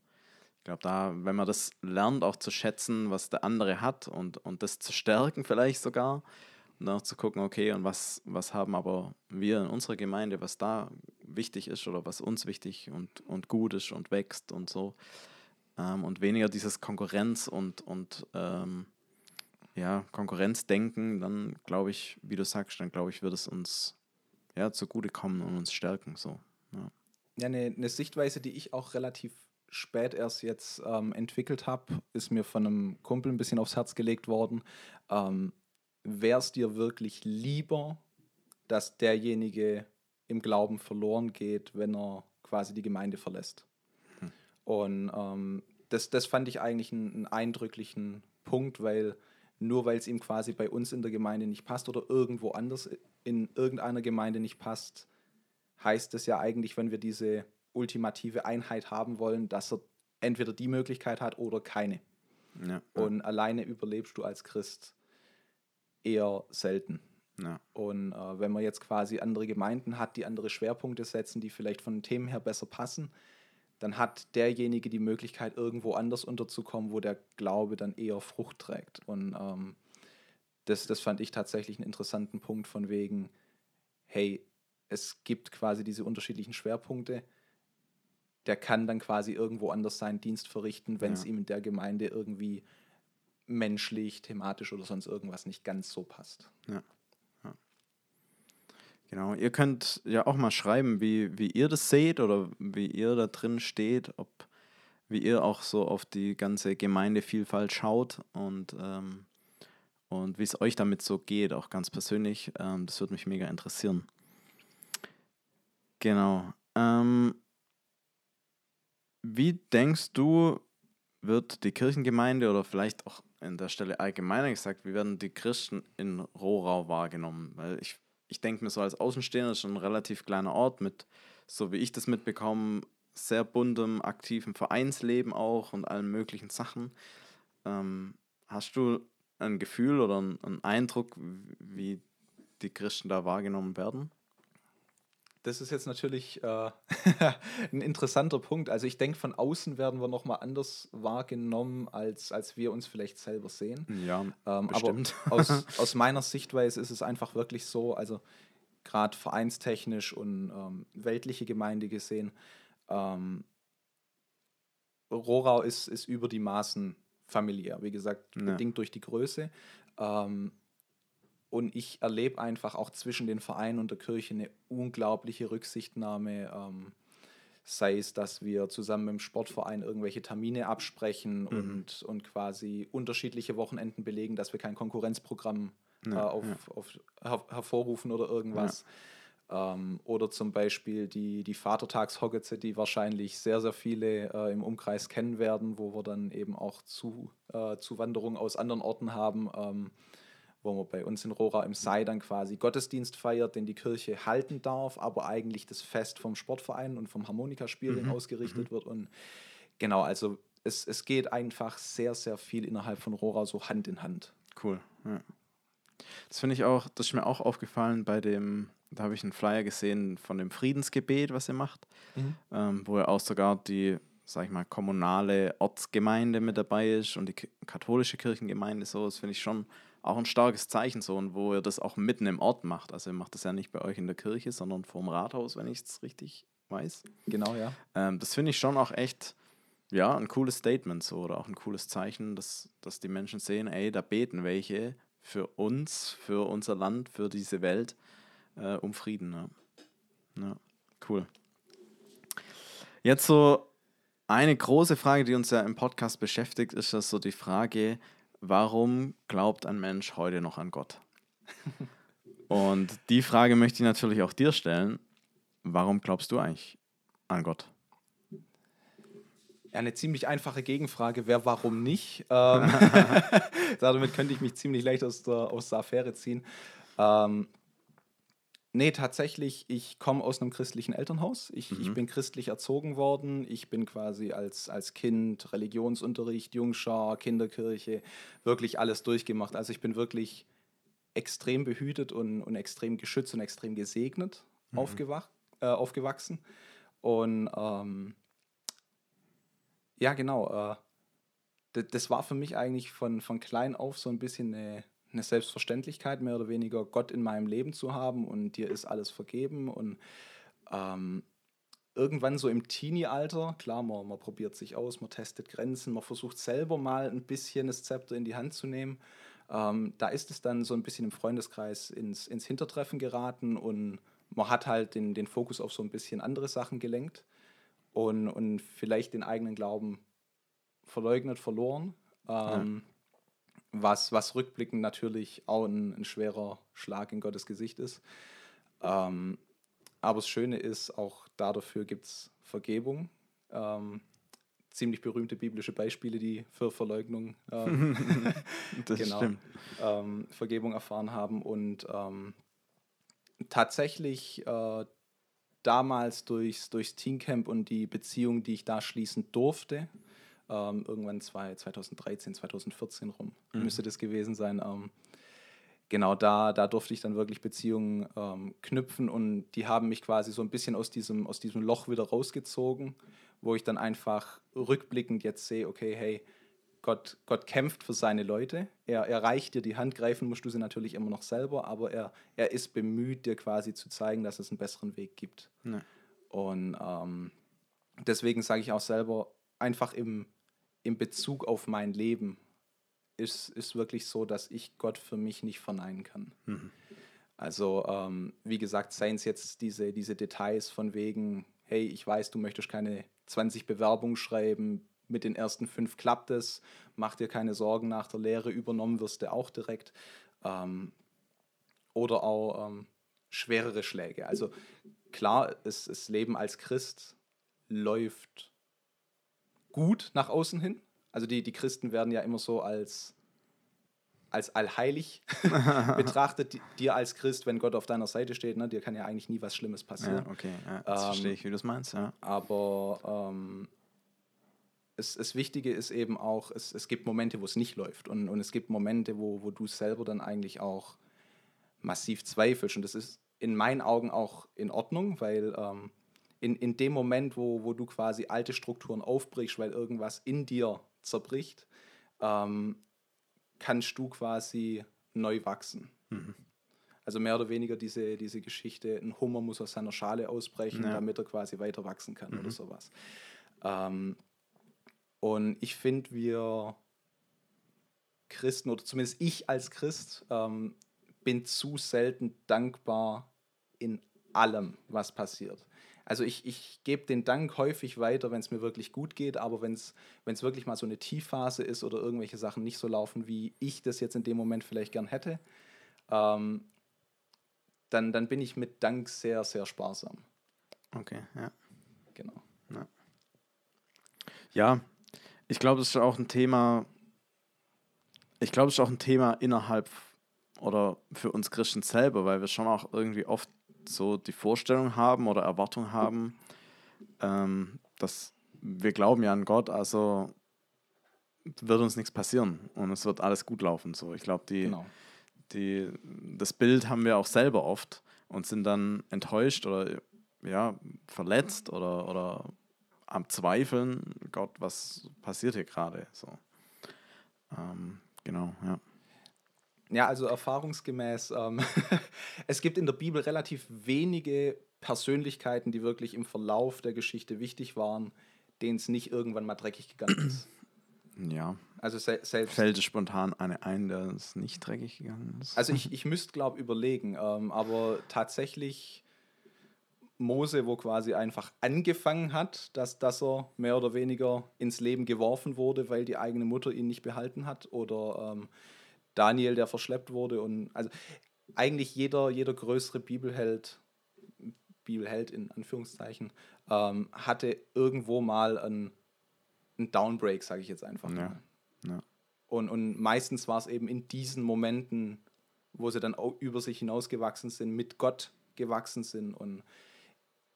ich glaube, da, wenn man das lernt, auch zu schätzen, was der andere hat und, und das zu stärken, vielleicht sogar, und dann auch zu gucken, okay, und was, was haben aber wir in unserer Gemeinde, was da wichtig ist oder was uns wichtig und, und gut ist und wächst und so. Ähm, und weniger dieses Konkurrenz und, und ähm, ja, Konkurrenzdenken, dann glaube ich, wie du sagst, dann glaube ich, wird es uns ja, zugutekommen und uns stärken. So. Ja, ja eine, eine Sichtweise, die ich auch relativ spät erst jetzt ähm, entwickelt habe, ist mir von einem Kumpel ein bisschen aufs Herz gelegt worden. Ähm, Wäre es dir wirklich lieber, dass derjenige im Glauben verloren geht, wenn er quasi die Gemeinde verlässt? Hm. Und ähm, das, das fand ich eigentlich einen, einen eindrücklichen Punkt, weil nur weil es ihm quasi bei uns in der Gemeinde nicht passt oder irgendwo anders in irgendeiner Gemeinde nicht passt, heißt es ja eigentlich, wenn wir diese ultimative Einheit haben wollen, dass er entweder die Möglichkeit hat oder keine. Ja, Und alleine überlebst du als Christ eher selten. Ja. Und äh, wenn man jetzt quasi andere Gemeinden hat, die andere Schwerpunkte setzen, die vielleicht von den Themen her besser passen, dann hat derjenige die Möglichkeit, irgendwo anders unterzukommen, wo der Glaube dann eher Frucht trägt. Und ähm, das, das fand ich tatsächlich einen interessanten Punkt von wegen, hey, es gibt quasi diese unterschiedlichen Schwerpunkte. Der kann dann quasi irgendwo anders seinen Dienst verrichten, wenn es ja. ihm in der Gemeinde irgendwie menschlich, thematisch oder sonst irgendwas nicht ganz so passt. Ja. Genau, ihr könnt ja auch mal schreiben, wie, wie ihr das seht oder wie ihr da drin steht, ob wie ihr auch so auf die ganze Gemeindevielfalt schaut und, ähm, und wie es euch damit so geht, auch ganz persönlich. Ähm, das würde mich mega interessieren. Genau. Ähm, wie denkst du, wird die Kirchengemeinde oder vielleicht auch an der Stelle allgemeiner gesagt, wie werden die Christen in Rohrau wahrgenommen? Weil ich ich denke mir so als Außenstehender, schon ein relativ kleiner Ort mit, so wie ich das mitbekomme, sehr buntem, aktiven Vereinsleben auch und allen möglichen Sachen. Ähm, hast du ein Gefühl oder einen Eindruck, wie die Christen da wahrgenommen werden? Das ist jetzt natürlich äh, ein interessanter Punkt. Also ich denke, von außen werden wir nochmal anders wahrgenommen, als, als wir uns vielleicht selber sehen. Ja, ähm, bestimmt. Aber aus, aus meiner Sichtweise ist es einfach wirklich so, also gerade vereinstechnisch und ähm, weltliche Gemeinde gesehen, ähm, Rohrau ist, ist über die Maßen familiär, wie gesagt, ja. bedingt durch die Größe. Ähm, und ich erlebe einfach auch zwischen den Vereinen und der Kirche eine unglaubliche Rücksichtnahme. Ähm, sei es, dass wir zusammen im Sportverein irgendwelche Termine absprechen mhm. und, und quasi unterschiedliche Wochenenden belegen, dass wir kein Konkurrenzprogramm ja, äh, auf, ja. auf, her hervorrufen oder irgendwas. Ja. Ähm, oder zum Beispiel die, die Vatertagshoggetze, die wahrscheinlich sehr, sehr viele äh, im Umkreis kennen werden, wo wir dann eben auch zu, äh, Zuwanderung aus anderen Orten haben. Ähm, wo man bei uns in Rohra im Sei dann quasi Gottesdienst feiert, den die Kirche halten darf, aber eigentlich das Fest vom Sportverein und vom Harmonikaspiel mhm. ausgerichtet mhm. wird. Und genau, also es, es geht einfach sehr, sehr viel innerhalb von Rohra so Hand in Hand. Cool. Ja. Das finde ich auch, das ist mir auch aufgefallen bei dem da habe ich einen Flyer gesehen von dem Friedensgebet, was ihr macht, Mhm. ähm, wo ja auch sogar die, sag ich mal, kommunale Ortsgemeinde mit dabei ist und die katholische Kirchengemeinde so. Das finde ich schon auch ein starkes Zeichen so und wo ihr das auch mitten im Ort macht. Also ihr macht das ja nicht bei euch in der Kirche, sondern vorm Rathaus, wenn ich es richtig weiß. Genau, ja. Ähm, das finde ich schon auch echt, ja, ein cooles Statement so oder auch ein cooles Zeichen, dass, dass die Menschen sehen, ey, da beten welche für uns, für unser Land, für diese Welt äh, um Frieden. Ja. ja, cool. Jetzt so eine große Frage, die uns ja im Podcast beschäftigt, ist das so die Frage, warum glaubt ein Mensch heute noch an Gott? Und die Frage möchte ich natürlich auch dir stellen. Warum glaubst du eigentlich an Gott? Ja, eine ziemlich einfache Gegenfrage wäre, warum nicht? Ähm, damit könnte ich mich ziemlich leicht aus der, aus der Affäre ziehen. Ähm, nee, tatsächlich, ich komme aus einem christlichen Elternhaus. Ich, ich bin christlich erzogen worden. Ich bin quasi als, als Kind Religionsunterricht, Jungschar, Kinderkirche, wirklich alles durchgemacht. Also ich bin wirklich extrem behütet und, und extrem geschützt und extrem gesegnet aufgewach, äh, aufgewachsen. Und ähm, ja, genau. Äh, das war für mich eigentlich von, von klein auf so ein bisschen eine, eine Selbstverständlichkeit, mehr oder weniger Gott in meinem Leben zu haben und dir ist alles vergeben. Und ähm, irgendwann so im Teenie-Alter, klar, man, man probiert sich aus, man testet Grenzen, man versucht selber mal ein bisschen das Zepter in die Hand zu nehmen. Ähm, da ist es dann so ein bisschen im Freundeskreis ins, ins Hintertreffen geraten und man hat halt den, den Fokus auf so ein bisschen andere Sachen gelenkt und, und vielleicht den eigenen Glauben verleugnet, verloren. Ähm, was, was rückblickend natürlich auch ein, ein schwerer Schlag in Gottes Gesicht ist. Ähm, aber das Schöne ist, auch dafür gibt es Vergebung. Ähm, ziemlich berühmte biblische Beispiele, die für Verleugnung ähm, genau, ähm, Vergebung erfahren haben. Und ähm, tatsächlich äh, damals durchs, durchs Teamcamp und die Beziehung, die ich da schließen durfte, ähm, irgendwann zwei, 2013, 2014 rum, müsste das gewesen sein. Ähm, genau, da, da durfte ich dann wirklich Beziehungen ähm, knüpfen und die haben mich quasi so ein bisschen aus diesem, aus diesem Loch wieder rausgezogen, wo ich dann einfach rückblickend jetzt sehe, okay, hey, Gott, Gott kämpft für seine Leute. Er, er reicht dir die Hand, greifen musst du sie natürlich immer noch selber, aber er, er ist bemüht, dir quasi zu zeigen, dass es einen besseren Weg gibt. Ja. Und ähm, deswegen sage ich auch selber, einfach im, im Bezug auf mein Leben ist, ist wirklich so, dass ich Gott für mich nicht verneinen kann. Also, ähm, wie gesagt, seien es jetzt diese, diese Details von wegen, hey, ich weiß, du möchtest keine 20 Bewerbungen schreiben, mit den ersten fünf klappt es, mach dir keine Sorgen, nach der Lehre übernommen wirst du auch direkt. Ähm, oder auch ähm, schwerere Schläge. Also klar, es, das Leben als Christ läuft gut nach außen hin. Also die, die Christen werden ja immer so als, als allheilig betrachtet. Di- Dir als Christ, wenn Gott auf deiner Seite steht, ne, dir kann ja eigentlich nie was Schlimmes passieren. Ja, okay, ja, Ähm, verstehe ich, wie du es meinst. Ja. Aber ähm, es, das Wichtige ist eben auch, es, es gibt Momente, wo es nicht läuft. Und, und es gibt Momente, wo, wo du selber dann eigentlich auch massiv zweifelst. Und das ist in meinen Augen auch in Ordnung, weil ähm, in, in dem Moment, wo, wo du quasi alte Strukturen aufbrichst, weil irgendwas in dir zerbricht, ähm, kannst du quasi neu wachsen. Also mehr oder weniger diese, diese Geschichte, ein Hummer muss aus seiner Schale ausbrechen, Ja. damit er quasi weiter wachsen kann oder sowas. Ähm, und ich finde, wir Christen, oder zumindest ich als Christ, ähm, bin zu selten dankbar in allem, was passiert. Also ich, ich gebe den Dank häufig weiter, wenn es mir wirklich gut geht, aber wenn es wirklich mal so eine Tiefphase ist oder irgendwelche Sachen nicht so laufen, wie ich das jetzt in dem Moment vielleicht gern hätte, ähm, dann, dann bin ich mit Dank sehr, sehr sparsam. Okay, ja. Genau. Ja, ich glaube, das ist auch ein Thema. Ich glaube, es ist auch ein Thema innerhalb oder für uns Christen selber, weil wir schon auch irgendwie oft so die Vorstellung haben oder Erwartung haben, ähm, dass wir glauben ja an Gott, also wird uns nichts passieren und es wird alles gut laufen. So, ich glaube, die, Genau. die, das Bild haben wir auch selber oft, und sind dann enttäuscht oder ja, verletzt oder, oder am Zweifeln, Gott, was passiert hier gerade? So. Ähm, genau, ja. Ja, also erfahrungsgemäß, ähm, es gibt in der Bibel relativ wenige Persönlichkeiten, die wirklich im Verlauf der Geschichte wichtig waren, denen es nicht irgendwann mal dreckig gegangen ist. Ja. Also se selbst. Fällt es spontan eine ein, der es nicht dreckig gegangen ist? Also ich, ich müsste, glaube ich, überlegen, ähm, aber tatsächlich Mose, wo quasi einfach angefangen hat, dass, dass er mehr oder weniger ins Leben geworfen wurde, weil die eigene Mutter ihn nicht behalten hat. Oder ähm, Daniel, der verschleppt wurde. Und also eigentlich jeder, jeder größere Bibelheld, Bibelheld in Anführungszeichen, ähm, hatte irgendwo mal einen, einen Downbreak, sage ich jetzt einfach Ja. mal. Ja. Und, und meistens war es eben in diesen Momenten, wo sie dann auch über sich hinausgewachsen sind, mit Gott gewachsen sind. Und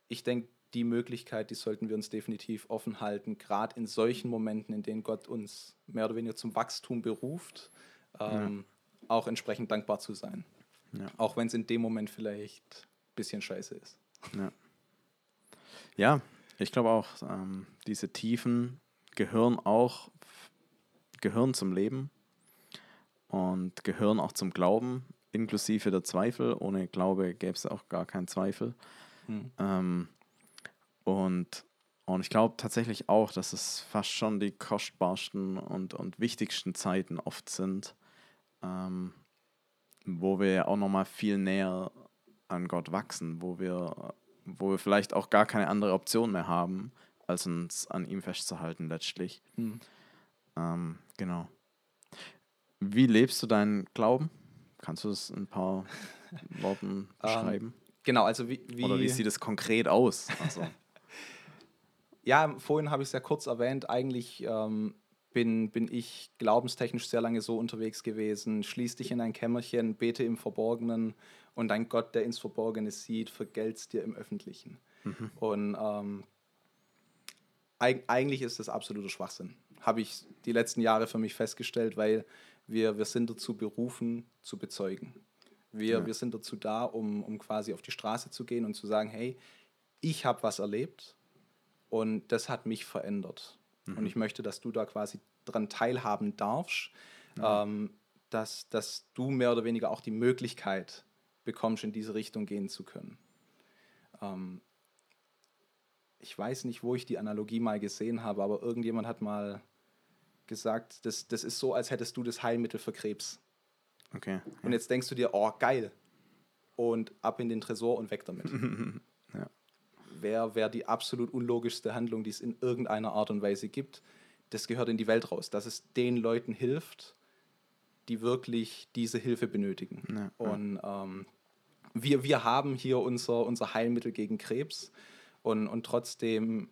ich denke, die Möglichkeit, die sollten wir uns definitiv offen halten, gerade in solchen Momenten, in denen Gott uns mehr oder weniger zum Wachstum beruft, ähm, auch entsprechend dankbar zu sein. Ja. Auch wenn es in dem Moment vielleicht ein bisschen scheiße ist. Ja, ja ich glaube auch, ähm, diese Tiefen gehören auch gehören zum Leben und gehören auch zum Glauben, inklusive der Zweifel. Ohne Glaube gäbe es auch gar keinen Zweifel. Hm. Ähm, und, und ich glaube tatsächlich auch, dass es fast schon die kostbarsten und, und wichtigsten Zeiten oft sind, ähm, wo wir auch nochmal viel näher an Gott wachsen, wo wir, wo wir vielleicht auch gar keine andere Option mehr haben, als uns an ihm festzuhalten letztlich. Hm. Ähm, genau. Wie lebst du deinen Glauben? Kannst du das in ein paar Worten beschreiben? Genau, also wie, wie Oder wie sieht es konkret aus? Also, Ja, vorhin habe ich es ja kurz erwähnt. Eigentlich ähm, bin, bin ich glaubenstechnisch sehr lange so unterwegs gewesen. Schließ dich in ein Kämmerchen, bete im Verborgenen und dein Gott, der ins Verborgene sieht, vergelt's dir im Öffentlichen. Und ähm, eig eigentlich ist das absoluter Schwachsinn. Habe ich die letzten Jahre für mich festgestellt, weil wir, wir sind dazu berufen, zu bezeugen. Wir, Ja. wir sind dazu da, um, um quasi auf die Straße zu gehen und zu sagen, hey, ich habe was erlebt und das hat mich verändert. Und ich möchte, dass du da quasi dran teilhaben darfst, ähm, dass, dass du mehr oder weniger auch die Möglichkeit bekommst, in diese Richtung gehen zu können. Ähm, ich weiß nicht, wo ich die Analogie mal gesehen habe, aber irgendjemand hat mal gesagt, das, das ist so, als hättest du das Heilmittel für Krebs. okay. Und jetzt denkst du dir, oh, geil. Und ab in den Tresor und weg damit. Ja. Wäre wär die absolut unlogischste Handlung, die es in irgendeiner Art und Weise gibt. Das gehört in die Welt raus, dass es den Leuten hilft, die wirklich diese Hilfe benötigen. Ja. Und ähm, wir, wir haben hier unser, unser Heilmittel gegen Krebs und, und trotzdem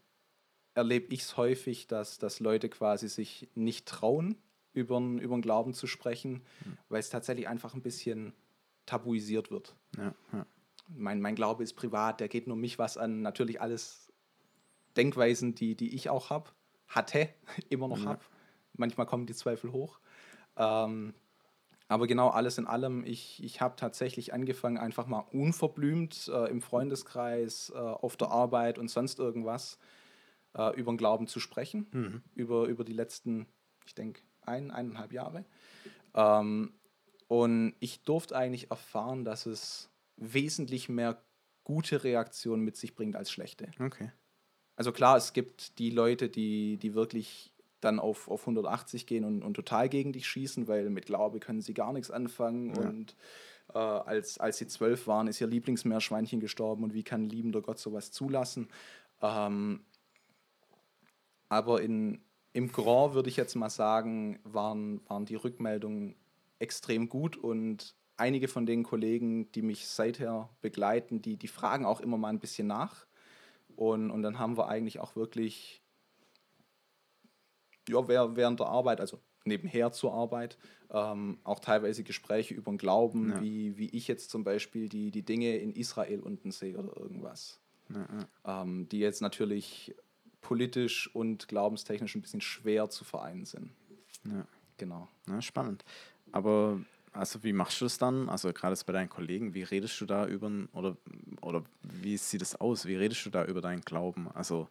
erlebe ich es häufig, dass, dass Leute quasi sich nicht trauen, über den Glauben zu sprechen, Hm. weil es tatsächlich einfach ein bisschen tabuisiert wird. Ja, ja. Mein, mein Glaube ist privat, der geht nur mich was an. Natürlich alles Denkweisen, die, die ich auch habe, hatte, immer noch Ja. habe. Manchmal kommen die Zweifel hoch. Ähm, aber genau alles in allem, ich, ich habe tatsächlich angefangen, einfach mal unverblümt äh, im Freundeskreis, äh, auf der Arbeit und sonst irgendwas äh, über den Glauben zu sprechen. Über, über die letzten, ich denke, ein, eineinhalb Jahre. Ähm, und ich durfte eigentlich erfahren, dass es wesentlich mehr gute Reaktionen mit sich bringt als schlechte. Okay. Also klar, es gibt die Leute, die, die wirklich dann auf, auf 180 gehen und, und total gegen dich schießen, weil mit Glaube können sie gar nichts anfangen. Ja. Und äh, als, als sie zwölf waren, ist ihr Lieblingsmeerschweinchen gestorben und wie kann ein liebender Gott sowas zulassen? Ähm, aber in, im Grand würde ich jetzt mal sagen, waren, waren die Rückmeldungen extrem gut und einige von den Kollegen, die mich seither begleiten, die, die fragen auch immer mal ein bisschen nach. Und, und dann haben wir eigentlich auch wirklich, ja, während der Arbeit, also nebenher zur Arbeit, ähm, auch teilweise Gespräche über den Glauben, Ja. wie, wie ich jetzt zum Beispiel die, die Dinge in Israel unten sehe oder irgendwas. Ja, ja. Ähm, die jetzt natürlich politisch und glaubenstechnisch ein bisschen schwer zu vereinen sind. Ja. Genau. Ja, spannend. Aber Also wie machst du das dann? Also gerade bei deinen Kollegen, wie redest du da über oder oder wie sieht es aus? Wie redest du da über deinen Glauben? Also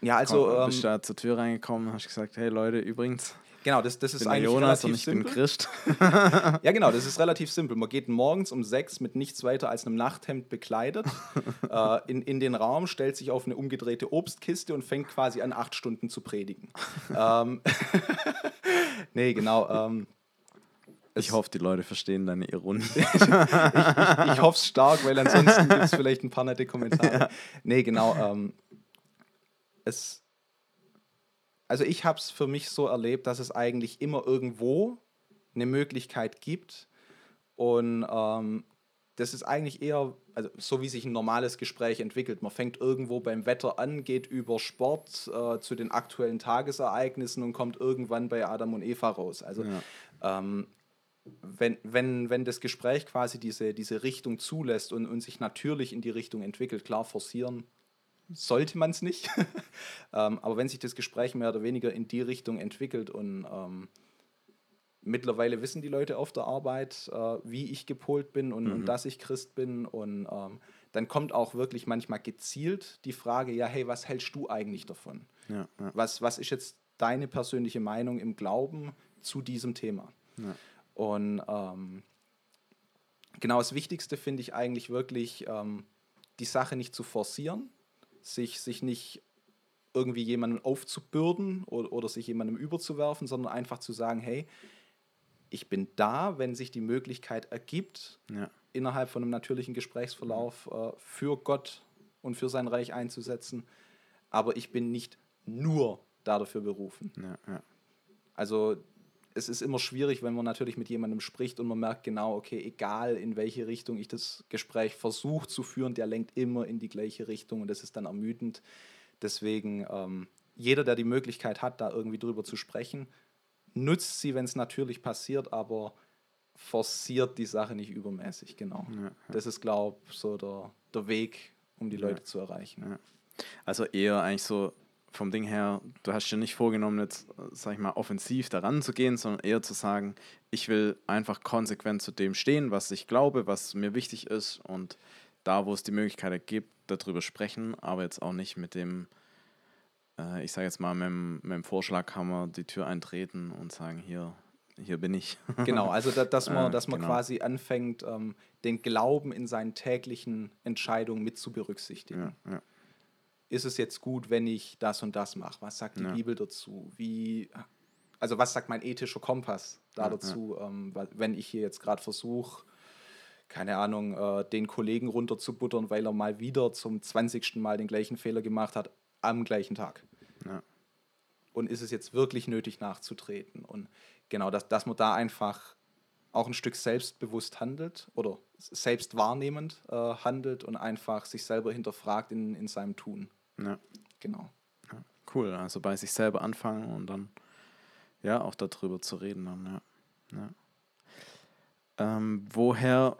ja, also komm, ähm, bist du da zur Tür reingekommen, hast gesagt, hey Leute, übrigens, genau, das, das ist bin eigentlich Jonas relativ und ich simpel. bin Christ. Ja, genau, das ist relativ simpel. Man geht morgens um sechs mit nichts weiter als einem Nachthemd bekleidet äh, in, in den Raum, stellt sich auf eine umgedrehte Obstkiste und fängt quasi an, acht Stunden zu predigen. ähm, nee, genau. Ähm, Ich hoffe, die Leute verstehen deine Ironie. ich hoffe es stark, weil ansonsten gibt es vielleicht ein paar nette Kommentare. Nee, genau. Ähm, es, also ich habe es für mich so erlebt, dass es eigentlich immer irgendwo eine Möglichkeit gibt. Und ähm, das ist eigentlich eher, also so wie sich ein normales Gespräch entwickelt. Man fängt irgendwo beim Wetter an, geht über Sport äh, zu den aktuellen Tagesereignissen und kommt irgendwann bei Adam und Eva raus. Also Ja. ähm, wenn, wenn, wenn das Gespräch quasi diese, diese Richtung zulässt und, und sich natürlich in die Richtung entwickelt, klar, forcieren sollte man es nicht. ähm, aber wenn sich das Gespräch mehr oder weniger in die Richtung entwickelt und ähm, mittlerweile wissen die Leute auf der Arbeit, äh, wie ich gepolt bin und, und dass ich Christ bin und ähm, dann kommt auch wirklich manchmal gezielt die Frage, ja, hey, was hältst du eigentlich davon? ja, ja, Was, was ist jetzt deine persönliche Meinung im Glauben zu diesem Thema? ja. Und ähm, genau das Wichtigste finde ich eigentlich wirklich, ähm, die Sache nicht zu forcieren, sich, sich nicht irgendwie jemandem aufzubürden oder, oder sich jemandem überzuwerfen, sondern einfach zu sagen, hey, ich bin da, wenn sich die Möglichkeit ergibt, ja. innerhalb von einem natürlichen Gesprächsverlauf äh, für Gott und für sein Reich einzusetzen. Aber ich bin nicht nur da dafür berufen. ja, ja. Also es ist immer schwierig, wenn man natürlich mit jemandem spricht und man merkt genau, okay, egal in welche Richtung ich das Gespräch versuche zu führen, der lenkt immer in die gleiche Richtung und das ist dann ermüdend. Deswegen, ähm, jeder, der die Möglichkeit hat, da irgendwie drüber zu sprechen, nutzt sie, wenn es natürlich passiert, aber forciert die Sache nicht übermäßig, genau. Ja, ja. Das ist, glaube ich, so der, der Weg, um die Leute zu erreichen. Also eher eigentlich so vom Ding her, du hast dir nicht vorgenommen, jetzt, sag ich mal, offensiv daran zu gehen, sondern eher zu sagen, ich will einfach konsequent zu dem stehen, was ich glaube, was mir wichtig ist und da, wo es die Möglichkeit gibt, darüber sprechen, aber jetzt auch nicht mit dem, äh, ich sage jetzt mal, mit dem, mit dem Vorschlaghammer die Tür eintreten und sagen, hier, hier bin ich. Genau, also da, dass man, Äh, dass man genau. quasi anfängt, ähm, den Glauben in seinen täglichen Entscheidungen mit zu berücksichtigen. ja, ja, Ist es jetzt gut, wenn ich das und das mache? Was sagt die Ja. Bibel dazu? Wie, also was sagt mein ethischer Kompass da Ja, dazu, Ähm, weil- wenn ich hier jetzt gerade versuche, keine Ahnung, äh, den Kollegen runterzubuttern, weil er mal wieder zum 20. Mal den gleichen Fehler gemacht hat am gleichen Tag ja, und ist es jetzt wirklich nötig nachzutreten? Und genau, dass, dass man da einfach auch ein Stück selbstbewusst handelt oder selbst wahrnehmend äh, handelt und einfach sich selber hinterfragt in, in seinem Tun. Ja. Genau. Cool, also bei sich selber anfangen und dann ja auch darüber zu reden dann, ja. ja. Ähm, woher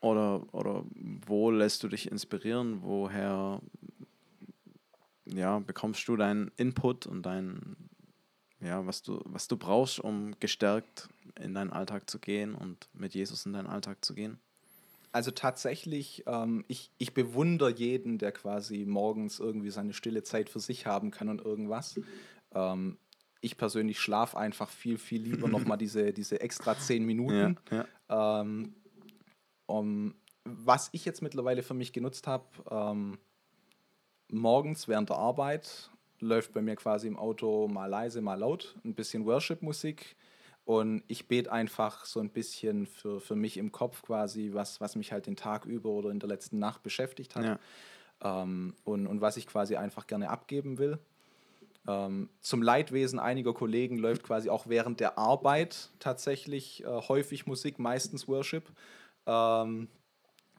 oder, oder wo lässt du dich inspirieren? Woher ja, bekommst du deinen Input und dein ja, was du, was du brauchst, um gestärkt in deinen Alltag zu gehen und mit Jesus in deinen Alltag zu gehen? Also tatsächlich, ähm, ich, ich bewundere jeden, der quasi morgens irgendwie seine stille Zeit für sich haben kann und irgendwas. Ähm, ich persönlich schlafe einfach viel, viel lieber nochmal diese, diese extra zehn Minuten. Ja, ja. Ähm, um, was ich jetzt mittlerweile für mich genutzt habe, ähm, morgens während der Arbeit läuft bei mir quasi im Auto mal leise, mal laut, ein bisschen Worship-Musik und ich bete einfach so ein bisschen für, für mich im Kopf quasi, was, was mich halt den Tag über oder in der letzten Nacht beschäftigt hat Ja. ähm, und, und was ich quasi einfach gerne abgeben will. Ähm, zum Leidwesen einiger Kollegen läuft quasi auch während der Arbeit tatsächlich äh, häufig Musik, meistens Worship. Ähm,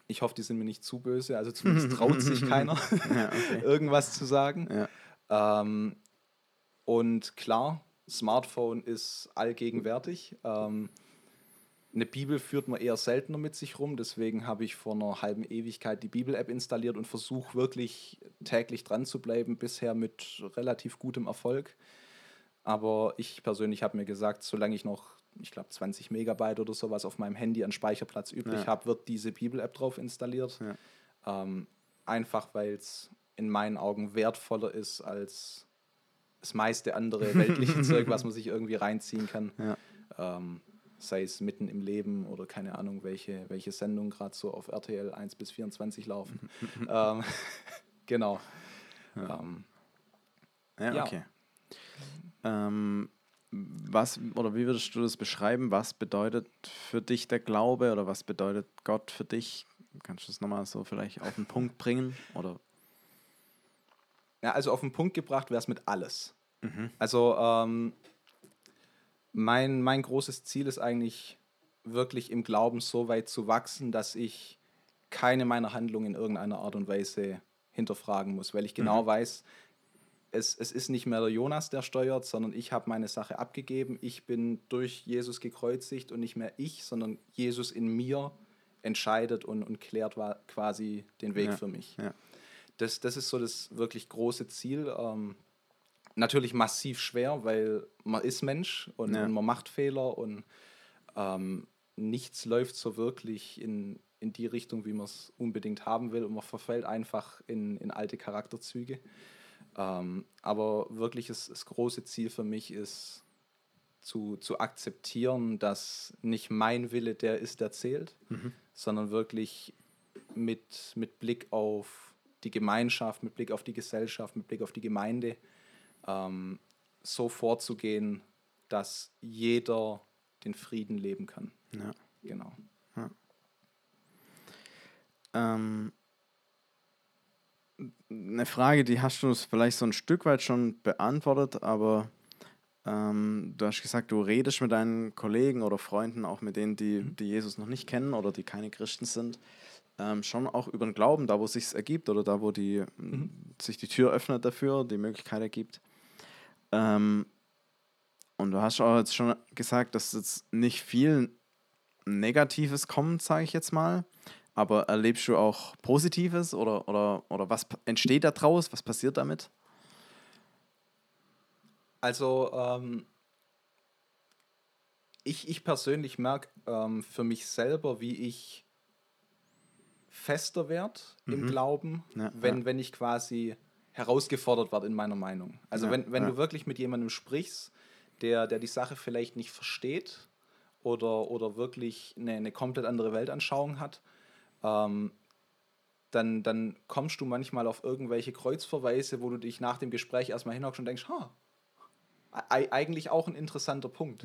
ich hoffe, die sind mir nicht zu böse, also zumindest traut sich keiner, Ja, okay. irgendwas zu sagen. Ja. Ähm, und klar, Smartphone ist allgegenwärtig. Ähm, eine Bibel führt man eher seltener mit sich rum, deswegen habe ich vor einer halben Ewigkeit die Bibel-App installiert und versuche wirklich täglich dran zu bleiben, bisher mit relativ gutem Erfolg. Aber ich persönlich habe mir gesagt, solange ich noch ich glaube, 20 Megabyte oder sowas auf meinem Handy an Speicherplatz übrig Ja. habe, wird diese Bibel-App drauf installiert. Ja. Ähm, einfach weil es in meinen Augen wertvoller ist als das meiste andere weltliche Zeug, was man sich irgendwie reinziehen kann. Ja. Ähm, sei es mitten im Leben oder keine Ahnung, welche, welche Sendungen gerade so auf RTL 1 bis 24 laufen. ähm, genau. Ähm, Ja, Ja. okay. Ähm, was oder wie würdest du das beschreiben? Was bedeutet für dich der Glaube oder was bedeutet Gott für dich? Kannst du das nochmal so vielleicht auf den Punkt bringen? Oder Ja, also auf den Punkt gebracht wäre es mit alles. Also ähm, mein, mein großes Ziel ist eigentlich wirklich im Glauben so weit zu wachsen, dass ich keine meiner Handlungen in irgendeiner Art und Weise hinterfragen muss, weil ich genau weiß, es, es ist nicht mehr der Jonas, der steuert, sondern ich habe meine Sache abgegeben. Ich bin durch Jesus gekreuzigt und nicht mehr ich, sondern Jesus in mir entscheidet und, und klärt quasi den Weg Ja, für mich. ja. Das, das ist so das wirklich große Ziel. Ähm, natürlich massiv schwer, weil man ist Mensch und, Ja. und man macht Fehler und ähm, nichts läuft so wirklich in, in die Richtung, wie man es unbedingt haben will und man verfällt einfach in, in alte Charakterzüge. Ähm, aber wirklich das, das große Ziel für mich ist, zu, zu akzeptieren, dass nicht mein Wille der ist, der zählt, sondern wirklich mit, mit Blick auf die Gemeinschaft, mit Blick auf die Gesellschaft, mit Blick auf die Gemeinde ähm, so vorzugehen, dass jeder den Frieden leben kann. ja. Genau. Ähm, eine Frage, die hast du vielleicht so ein Stück weit schon beantwortet, aber ähm, du hast gesagt, du redest mit deinen Kollegen oder Freunden, auch mit denen, die, die Jesus noch nicht kennen oder die keine Christen sind, ähm, schon auch über den Glauben, da wo es sich ergibt oder da wo die, sich die Tür öffnet dafür, die Möglichkeit ergibt. Ähm, und du hast auch jetzt schon gesagt, dass jetzt nicht viel Negatives kommt, sage ich jetzt mal. Aber erlebst du auch Positives oder, oder, oder was entsteht da draus? Was passiert damit? Also ähm, ich, ich persönlich merke ähm, für mich selber, wie ich fester werde im Glauben, Ja, wenn, ja. wenn ich quasi herausgefordert werde in meiner Meinung. Also Ja, wenn, wenn du wirklich mit jemandem sprichst, der, der die Sache vielleicht nicht versteht oder, oder wirklich eine, eine komplett andere Weltanschauung hat, ähm, dann, dann kommst du manchmal auf irgendwelche Kreuzverweise, wo du dich nach dem Gespräch erstmal hinhockst und denkst, ha, ei- eigentlich auch ein interessanter Punkt.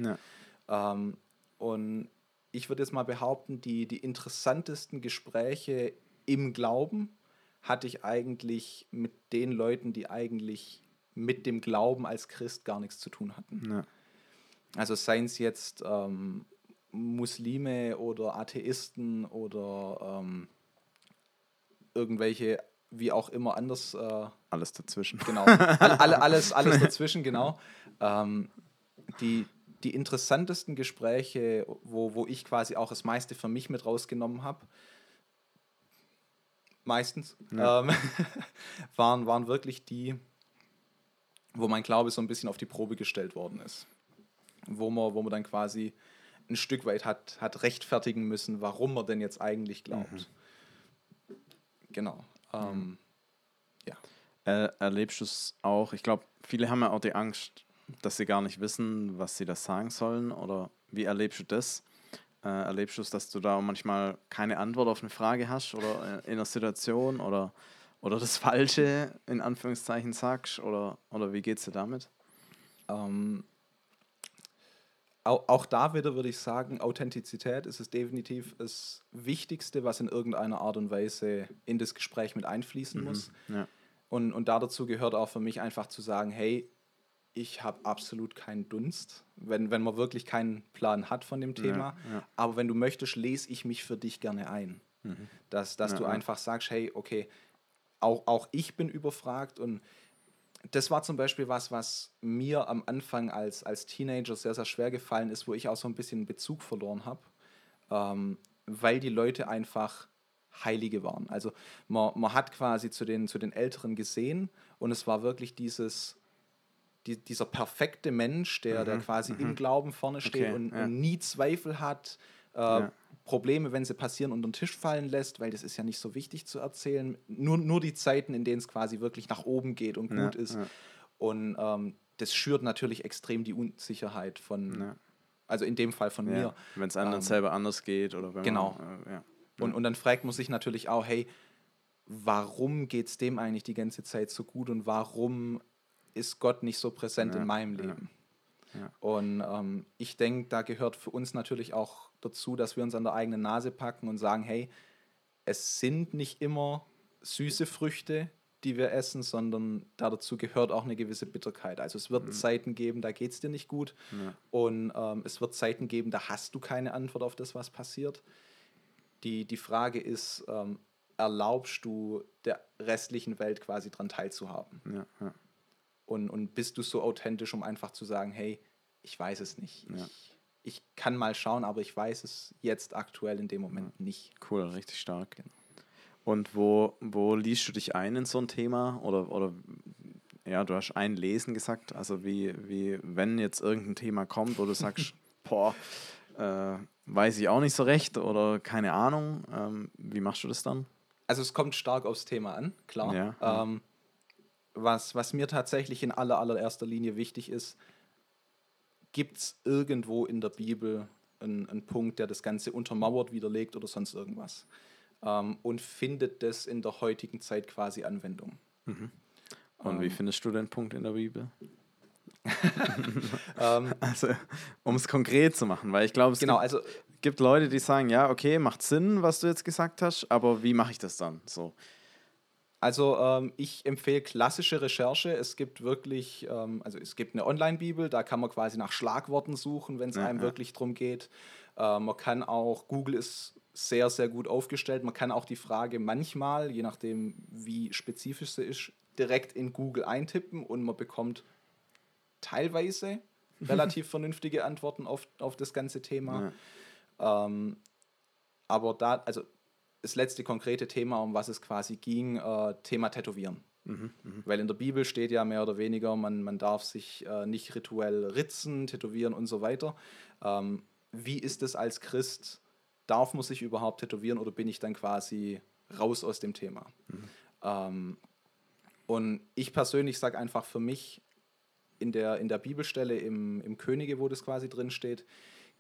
Ähm, und ich würde jetzt mal behaupten, die, die interessantesten Gespräche im Glauben hatte ich eigentlich mit den Leuten, die eigentlich mit dem Glauben als Christ gar nichts zu tun hatten. Ja. Also seien es jetzt ähm, Muslime oder Atheisten oder ähm, irgendwelche, wie auch immer anders äh, Alles dazwischen. genau. Alle, alle, alles, alles dazwischen, genau. Ähm, die, die interessantesten Gespräche, wo, wo ich quasi auch das meiste für mich mit rausgenommen habe, meistens, ähm, waren, waren wirklich die, wo mein Glaube so ein bisschen auf die Probe gestellt worden ist. Wo man, wo man dann quasi ein Stück weit hat, hat rechtfertigen müssen, warum man denn jetzt eigentlich glaubt. Genau. Ähm, ja. Äh, erlebst du es auch? Ich glaube, viele haben ja auch die Angst, dass sie gar nicht wissen, was sie da sagen sollen. Oder wie erlebst du das? Äh, erlebst du es, dass du da manchmal keine Antwort auf eine Frage hast oder äh, in einer Situation oder, oder das Falsche in Anführungszeichen sagst? Oder, oder wie geht es dir damit? Ähm, auch, auch da wieder würde ich sagen, Authentizität ist es definitiv das Wichtigste, was in irgendeiner Art und Weise in das Gespräch mit einfließen muss. Ja. Und, und da dazu gehört auch für mich einfach zu sagen, hey, ich habe absolut keinen Dunst, wenn, wenn man wirklich keinen Plan hat von dem Thema. ja. Aber wenn du möchtest, lese ich mich für dich gerne ein. Dass, dass Ja, du ja. einfach sagst, hey, okay, auch, auch ich bin überfragt und das war zum Beispiel was, was mir am Anfang als, als Teenager sehr, sehr schwer gefallen ist, wo ich auch so ein bisschen Bezug verloren habe, ähm, weil die Leute einfach Heilige waren. Also man, man hat quasi zu den, zu den Älteren gesehen und es war wirklich dieses, die, dieser perfekte Mensch, der, der quasi im Glauben vorne steht Okay, und, ja. und nie Zweifel hat, äh, Ja. Probleme, wenn sie passieren, unter den Tisch fallen lässt, weil das ist ja nicht so wichtig zu erzählen. Nur, nur die Zeiten, in denen es quasi wirklich nach oben geht und gut ist. Und ähm, das schürt natürlich extrem die Unsicherheit von, also in dem Fall von mir. Wenn es anderen Ähm, selber anders geht oder wenn genau. man. Äh. Und, und dann fragt man sich natürlich auch, hey, warum geht es dem eigentlich die ganze Zeit so gut und warum ist Gott nicht so präsent Ja, in meinem ja, Leben? ja. Und ähm, ich denke, da gehört für uns natürlich auch dazu, dass wir uns an der eigenen Nase packen und sagen, hey, es sind nicht immer süße Früchte, die wir essen, sondern da dazu gehört auch eine gewisse Bitterkeit. Also es wird Zeiten geben, da geht es dir nicht gut. Mhm. Ja. Und ähm, es wird Zeiten geben, da hast du keine Antwort auf das, was passiert. Die, die Frage ist, ähm, erlaubst du der restlichen Welt quasi daran teilzuhaben? Ja, ja. Und, und bist du so authentisch, um einfach zu sagen, hey, ich weiß es nicht. Ja. Ich, ich kann mal schauen, aber ich weiß es jetzt aktuell in dem Moment nicht. Cool, richtig stark. Genau. Und wo, wo liest du dich ein in so ein Thema? Oder, oder ja, du hast ein Lesen gesagt, also wie, wie wenn jetzt irgendein Thema kommt, wo du sagst, boah, äh, weiß ich auch nicht so recht oder keine Ahnung, ähm, wie machst du das dann? Also es kommt stark aufs Thema an, klar. Ja, ja. Ähm, was, was mir tatsächlich in aller, allererster Linie wichtig ist, gibt es irgendwo in der Bibel einen, einen Punkt, der das Ganze untermauert, widerlegt oder sonst irgendwas? Ähm, und findet das in der heutigen Zeit quasi Anwendung? Und wie findest du den Punkt in der Bibel? Ähm, Also, um es konkret zu machen, weil ich glaube, es genau, gibt, also gibt Leute, die sagen, ja, okay, macht Sinn, was du jetzt gesagt hast, aber wie mache ich das dann? So. Also ähm, ich empfehle klassische Recherche. Es gibt wirklich, ähm, also es gibt eine Online-Bibel, da kann man quasi nach Schlagworten suchen, wenn es Ja, einem ja. wirklich drum geht. Äh, man kann auch, Google ist sehr, sehr gut aufgestellt. Man kann auch die Frage manchmal, je nachdem wie spezifisch sie ist, direkt in Google eintippen und man bekommt teilweise relativ vernünftige Antworten auf, auf das ganze Thema. Ähm, aber da, also das letzte konkrete Thema, um was es quasi ging, äh, Thema Tätowieren. Weil in der Bibel steht ja mehr oder weniger, man, man darf sich äh, nicht rituell ritzen, tätowieren und so weiter. Ähm, wie ist es als Christ? Darf man sich überhaupt tätowieren oder bin ich dann quasi raus aus dem Thema? Ähm, und ich persönlich sage einfach für mich, in der, in der Bibelstelle im, im Könige, wo das quasi drin steht,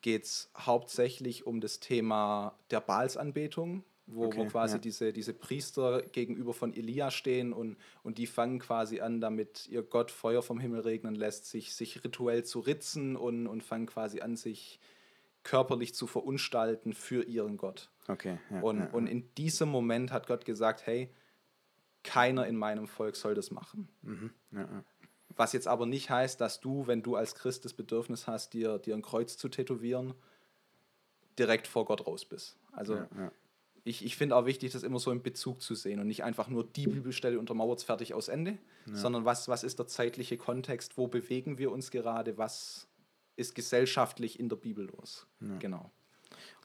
geht es hauptsächlich um das Thema der Baalsanbetung, wo, wo Okay, quasi ja. diese, diese Priester gegenüber von Elia stehen und, und die fangen quasi an, damit ihr Gott Feuer vom Himmel regnen lässt, sich, sich rituell zu ritzen und, und fangen quasi an, sich körperlich zu verunstalten für ihren Gott. Okay. Ja, Und, ja, und in diesem Moment hat Gott gesagt, hey, keiner in meinem Volk soll das machen. ja. Was jetzt aber nicht heißt, dass du, wenn du als Christ das Bedürfnis hast, dir, dir ein Kreuz zu tätowieren, direkt vor Gott raus bist. Also Ja, ja. Ich, ich finde auch wichtig, das immer so im Bezug zu sehen und nicht einfach nur die Bibelstelle untermauert fertig aus Ende, sondern was, was ist der zeitliche Kontext, wo bewegen wir uns gerade, was ist gesellschaftlich in der Bibel los. Genau.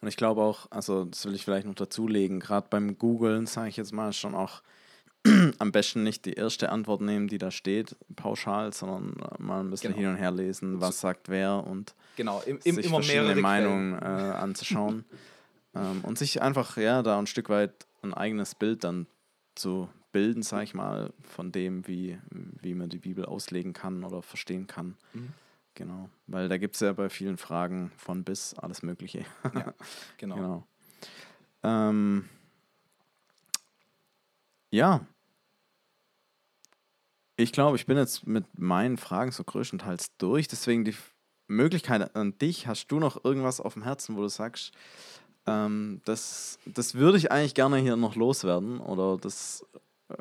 Und ich glaube auch, also das will ich vielleicht noch dazulegen, gerade beim Googlen, sage ich jetzt mal, schon auch am besten nicht die erste Antwort nehmen, die da steht, pauschal, sondern äh, mal ein bisschen Genau. hin und her lesen, was sagt wer und Genau, im, im, sich immer verschiedene mehrere Meinungen äh, anzuschauen ähm, und sich einfach ja da ein Stück weit ein eigenes Bild dann zu bilden, sage ich mal, von dem, wie, wie man die Bibel auslegen kann oder verstehen kann. Mhm. Genau, weil da gibt es ja bei vielen Fragen von bis alles Mögliche. Ja, genau. Genau. Ähm, ja. Ich glaube, ich bin jetzt mit meinen Fragen so größtenteils durch. Deswegen die Möglichkeit an dich. Hast du noch irgendwas auf dem Herzen, wo du sagst, ähm, das, das würde ich eigentlich gerne hier noch loswerden oder das äh,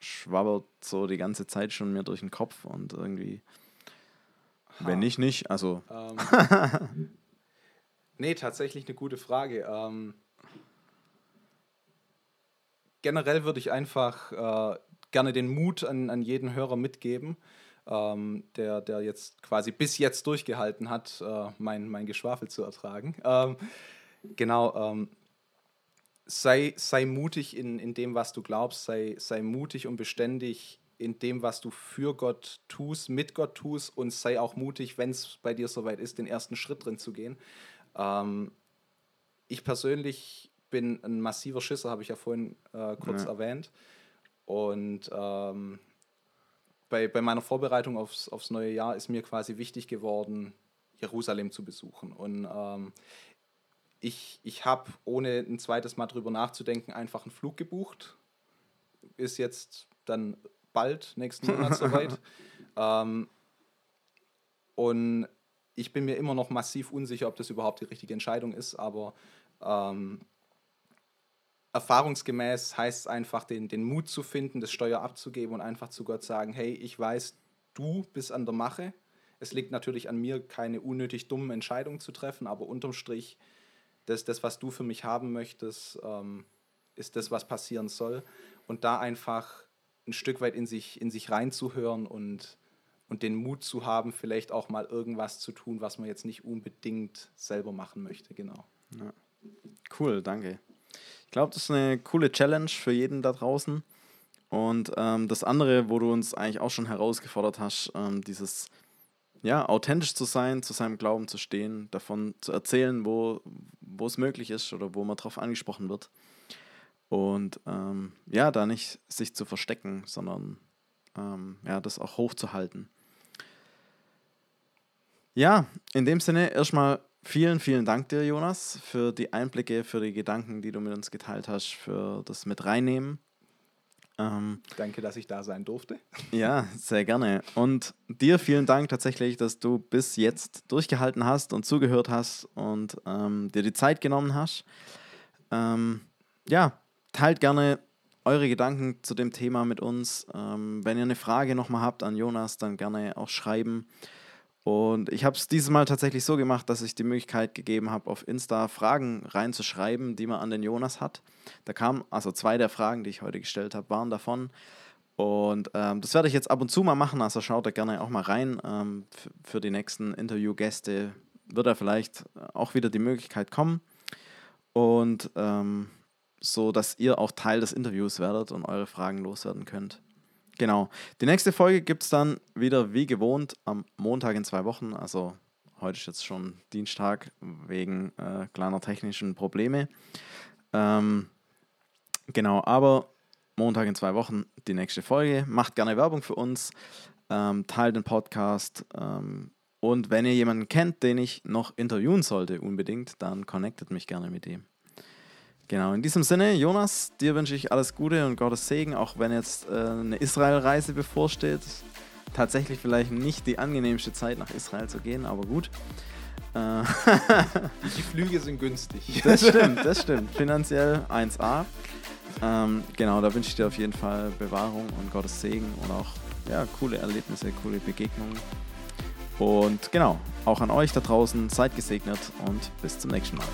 schwabbert so die ganze Zeit schon mir durch den Kopf und irgendwie, wenn nicht, nicht. Also, Ähm, nee, tatsächlich eine gute Frage. Ähm, generell würde ich einfach äh, gerne den Mut an, an jeden Hörer mitgeben, ähm, der, der jetzt quasi bis jetzt durchgehalten hat, äh, mein, mein Geschwafel zu ertragen. Ähm, genau, ähm, sei, sei mutig in, in dem, was du glaubst, sei, sei mutig und beständig in dem, was du für Gott tust, mit Gott tust und sei auch mutig, wenn es bei dir soweit ist, den ersten Schritt drin zu gehen. Ähm, ich persönlich bin ein massiver Schisser, habe ich ja vorhin äh, kurz ja. erwähnt. Und ähm, bei, bei meiner Vorbereitung aufs, aufs neue Jahr ist mir quasi wichtig geworden, Jerusalem zu besuchen. Und ähm, ich, ich habe, ohne ein zweites Mal drüber nachzudenken, einfach einen Flug gebucht. Ist jetzt dann bald, nächsten Monat soweit. ähm, und ich bin mir immer noch massiv unsicher, ob das überhaupt die richtige Entscheidung ist, aber ähm, erfahrungsgemäß heißt es einfach, den, den Mut zu finden, das Steuer abzugeben und einfach zu Gott sagen, hey, ich weiß, du bist an der Mache. Es liegt natürlich an mir, keine unnötig dummen Entscheidungen zu treffen, aber unterm Strich, das, das was du für mich haben möchtest, ähm, ist das, was passieren soll. Und da einfach ein Stück weit in sich, in sich reinzuhören und, und den Mut zu haben, vielleicht auch mal irgendwas zu tun, was man jetzt nicht unbedingt selber machen möchte. Genau. Ja. Cool, danke. Ich glaube, das ist eine coole Challenge für jeden da draußen. Und ähm, das andere, wo du uns eigentlich auch schon herausgefordert hast, ähm, dieses ja, authentisch zu sein, zu seinem Glauben zu stehen, davon zu erzählen, wo, wo es möglich ist oder wo man darauf angesprochen wird. Und ähm, ja, da nicht sich zu verstecken, sondern ähm, ja, das auch hochzuhalten. Ja, in dem Sinne erstmal vielen, vielen Dank dir, Jonas, für die Einblicke, für die Gedanken, die du mit uns geteilt hast, für das mit reinnehmen. Ähm, Danke, dass ich da sein durfte. Ja, sehr gerne. Und dir vielen Dank tatsächlich, dass du bis jetzt durchgehalten hast und zugehört hast und ähm, dir die Zeit genommen hast. Ähm, ja, teilt gerne eure Gedanken zu dem Thema mit uns. Ähm, wenn ihr eine Frage nochmal habt an Jonas, dann gerne auch schreiben. Und ich habe es dieses Mal tatsächlich so gemacht, dass ich die Möglichkeit gegeben habe, auf Insta Fragen reinzuschreiben, die man an den Jonas hat. Da kamen, also zwei der Fragen, die ich heute gestellt habe, waren davon. Und ähm, das werde ich jetzt ab und zu mal machen, also schaut da gerne auch mal rein. Ähm, für die nächsten Interviewgäste wird da vielleicht auch wieder die Möglichkeit kommen. Und ähm, so, dass ihr auch Teil des Interviews werdet und eure Fragen loswerden könnt. Genau. Die nächste Folge gibt es dann wieder wie gewohnt am Montag in zwei Wochen. Also heute ist jetzt schon Dienstag wegen äh, kleiner technischen Probleme. Ähm, genau, aber Montag in zwei Wochen die nächste Folge. Macht gerne Werbung für uns, ähm, teilt den Podcast. Ähm, und wenn ihr jemanden kennt, den ich noch interviewen sollte, unbedingt, dann connectet mich gerne mit ihm. Genau, in diesem Sinne, Jonas, dir wünsche ich alles Gute und Gottes Segen, auch wenn jetzt äh, eine Israel-Reise bevorsteht. Tatsächlich vielleicht nicht die angenehmste Zeit, nach Israel zu gehen, aber gut. Äh, die Flüge sind günstig. Das stimmt, das stimmt. Finanziell 1A. Ähm, genau, da wünsche ich dir auf jeden Fall Bewahrung und Gottes Segen und auch ja, coole Erlebnisse, coole Begegnungen. Und genau, auch an euch da draußen, seid gesegnet und bis zum nächsten Mal.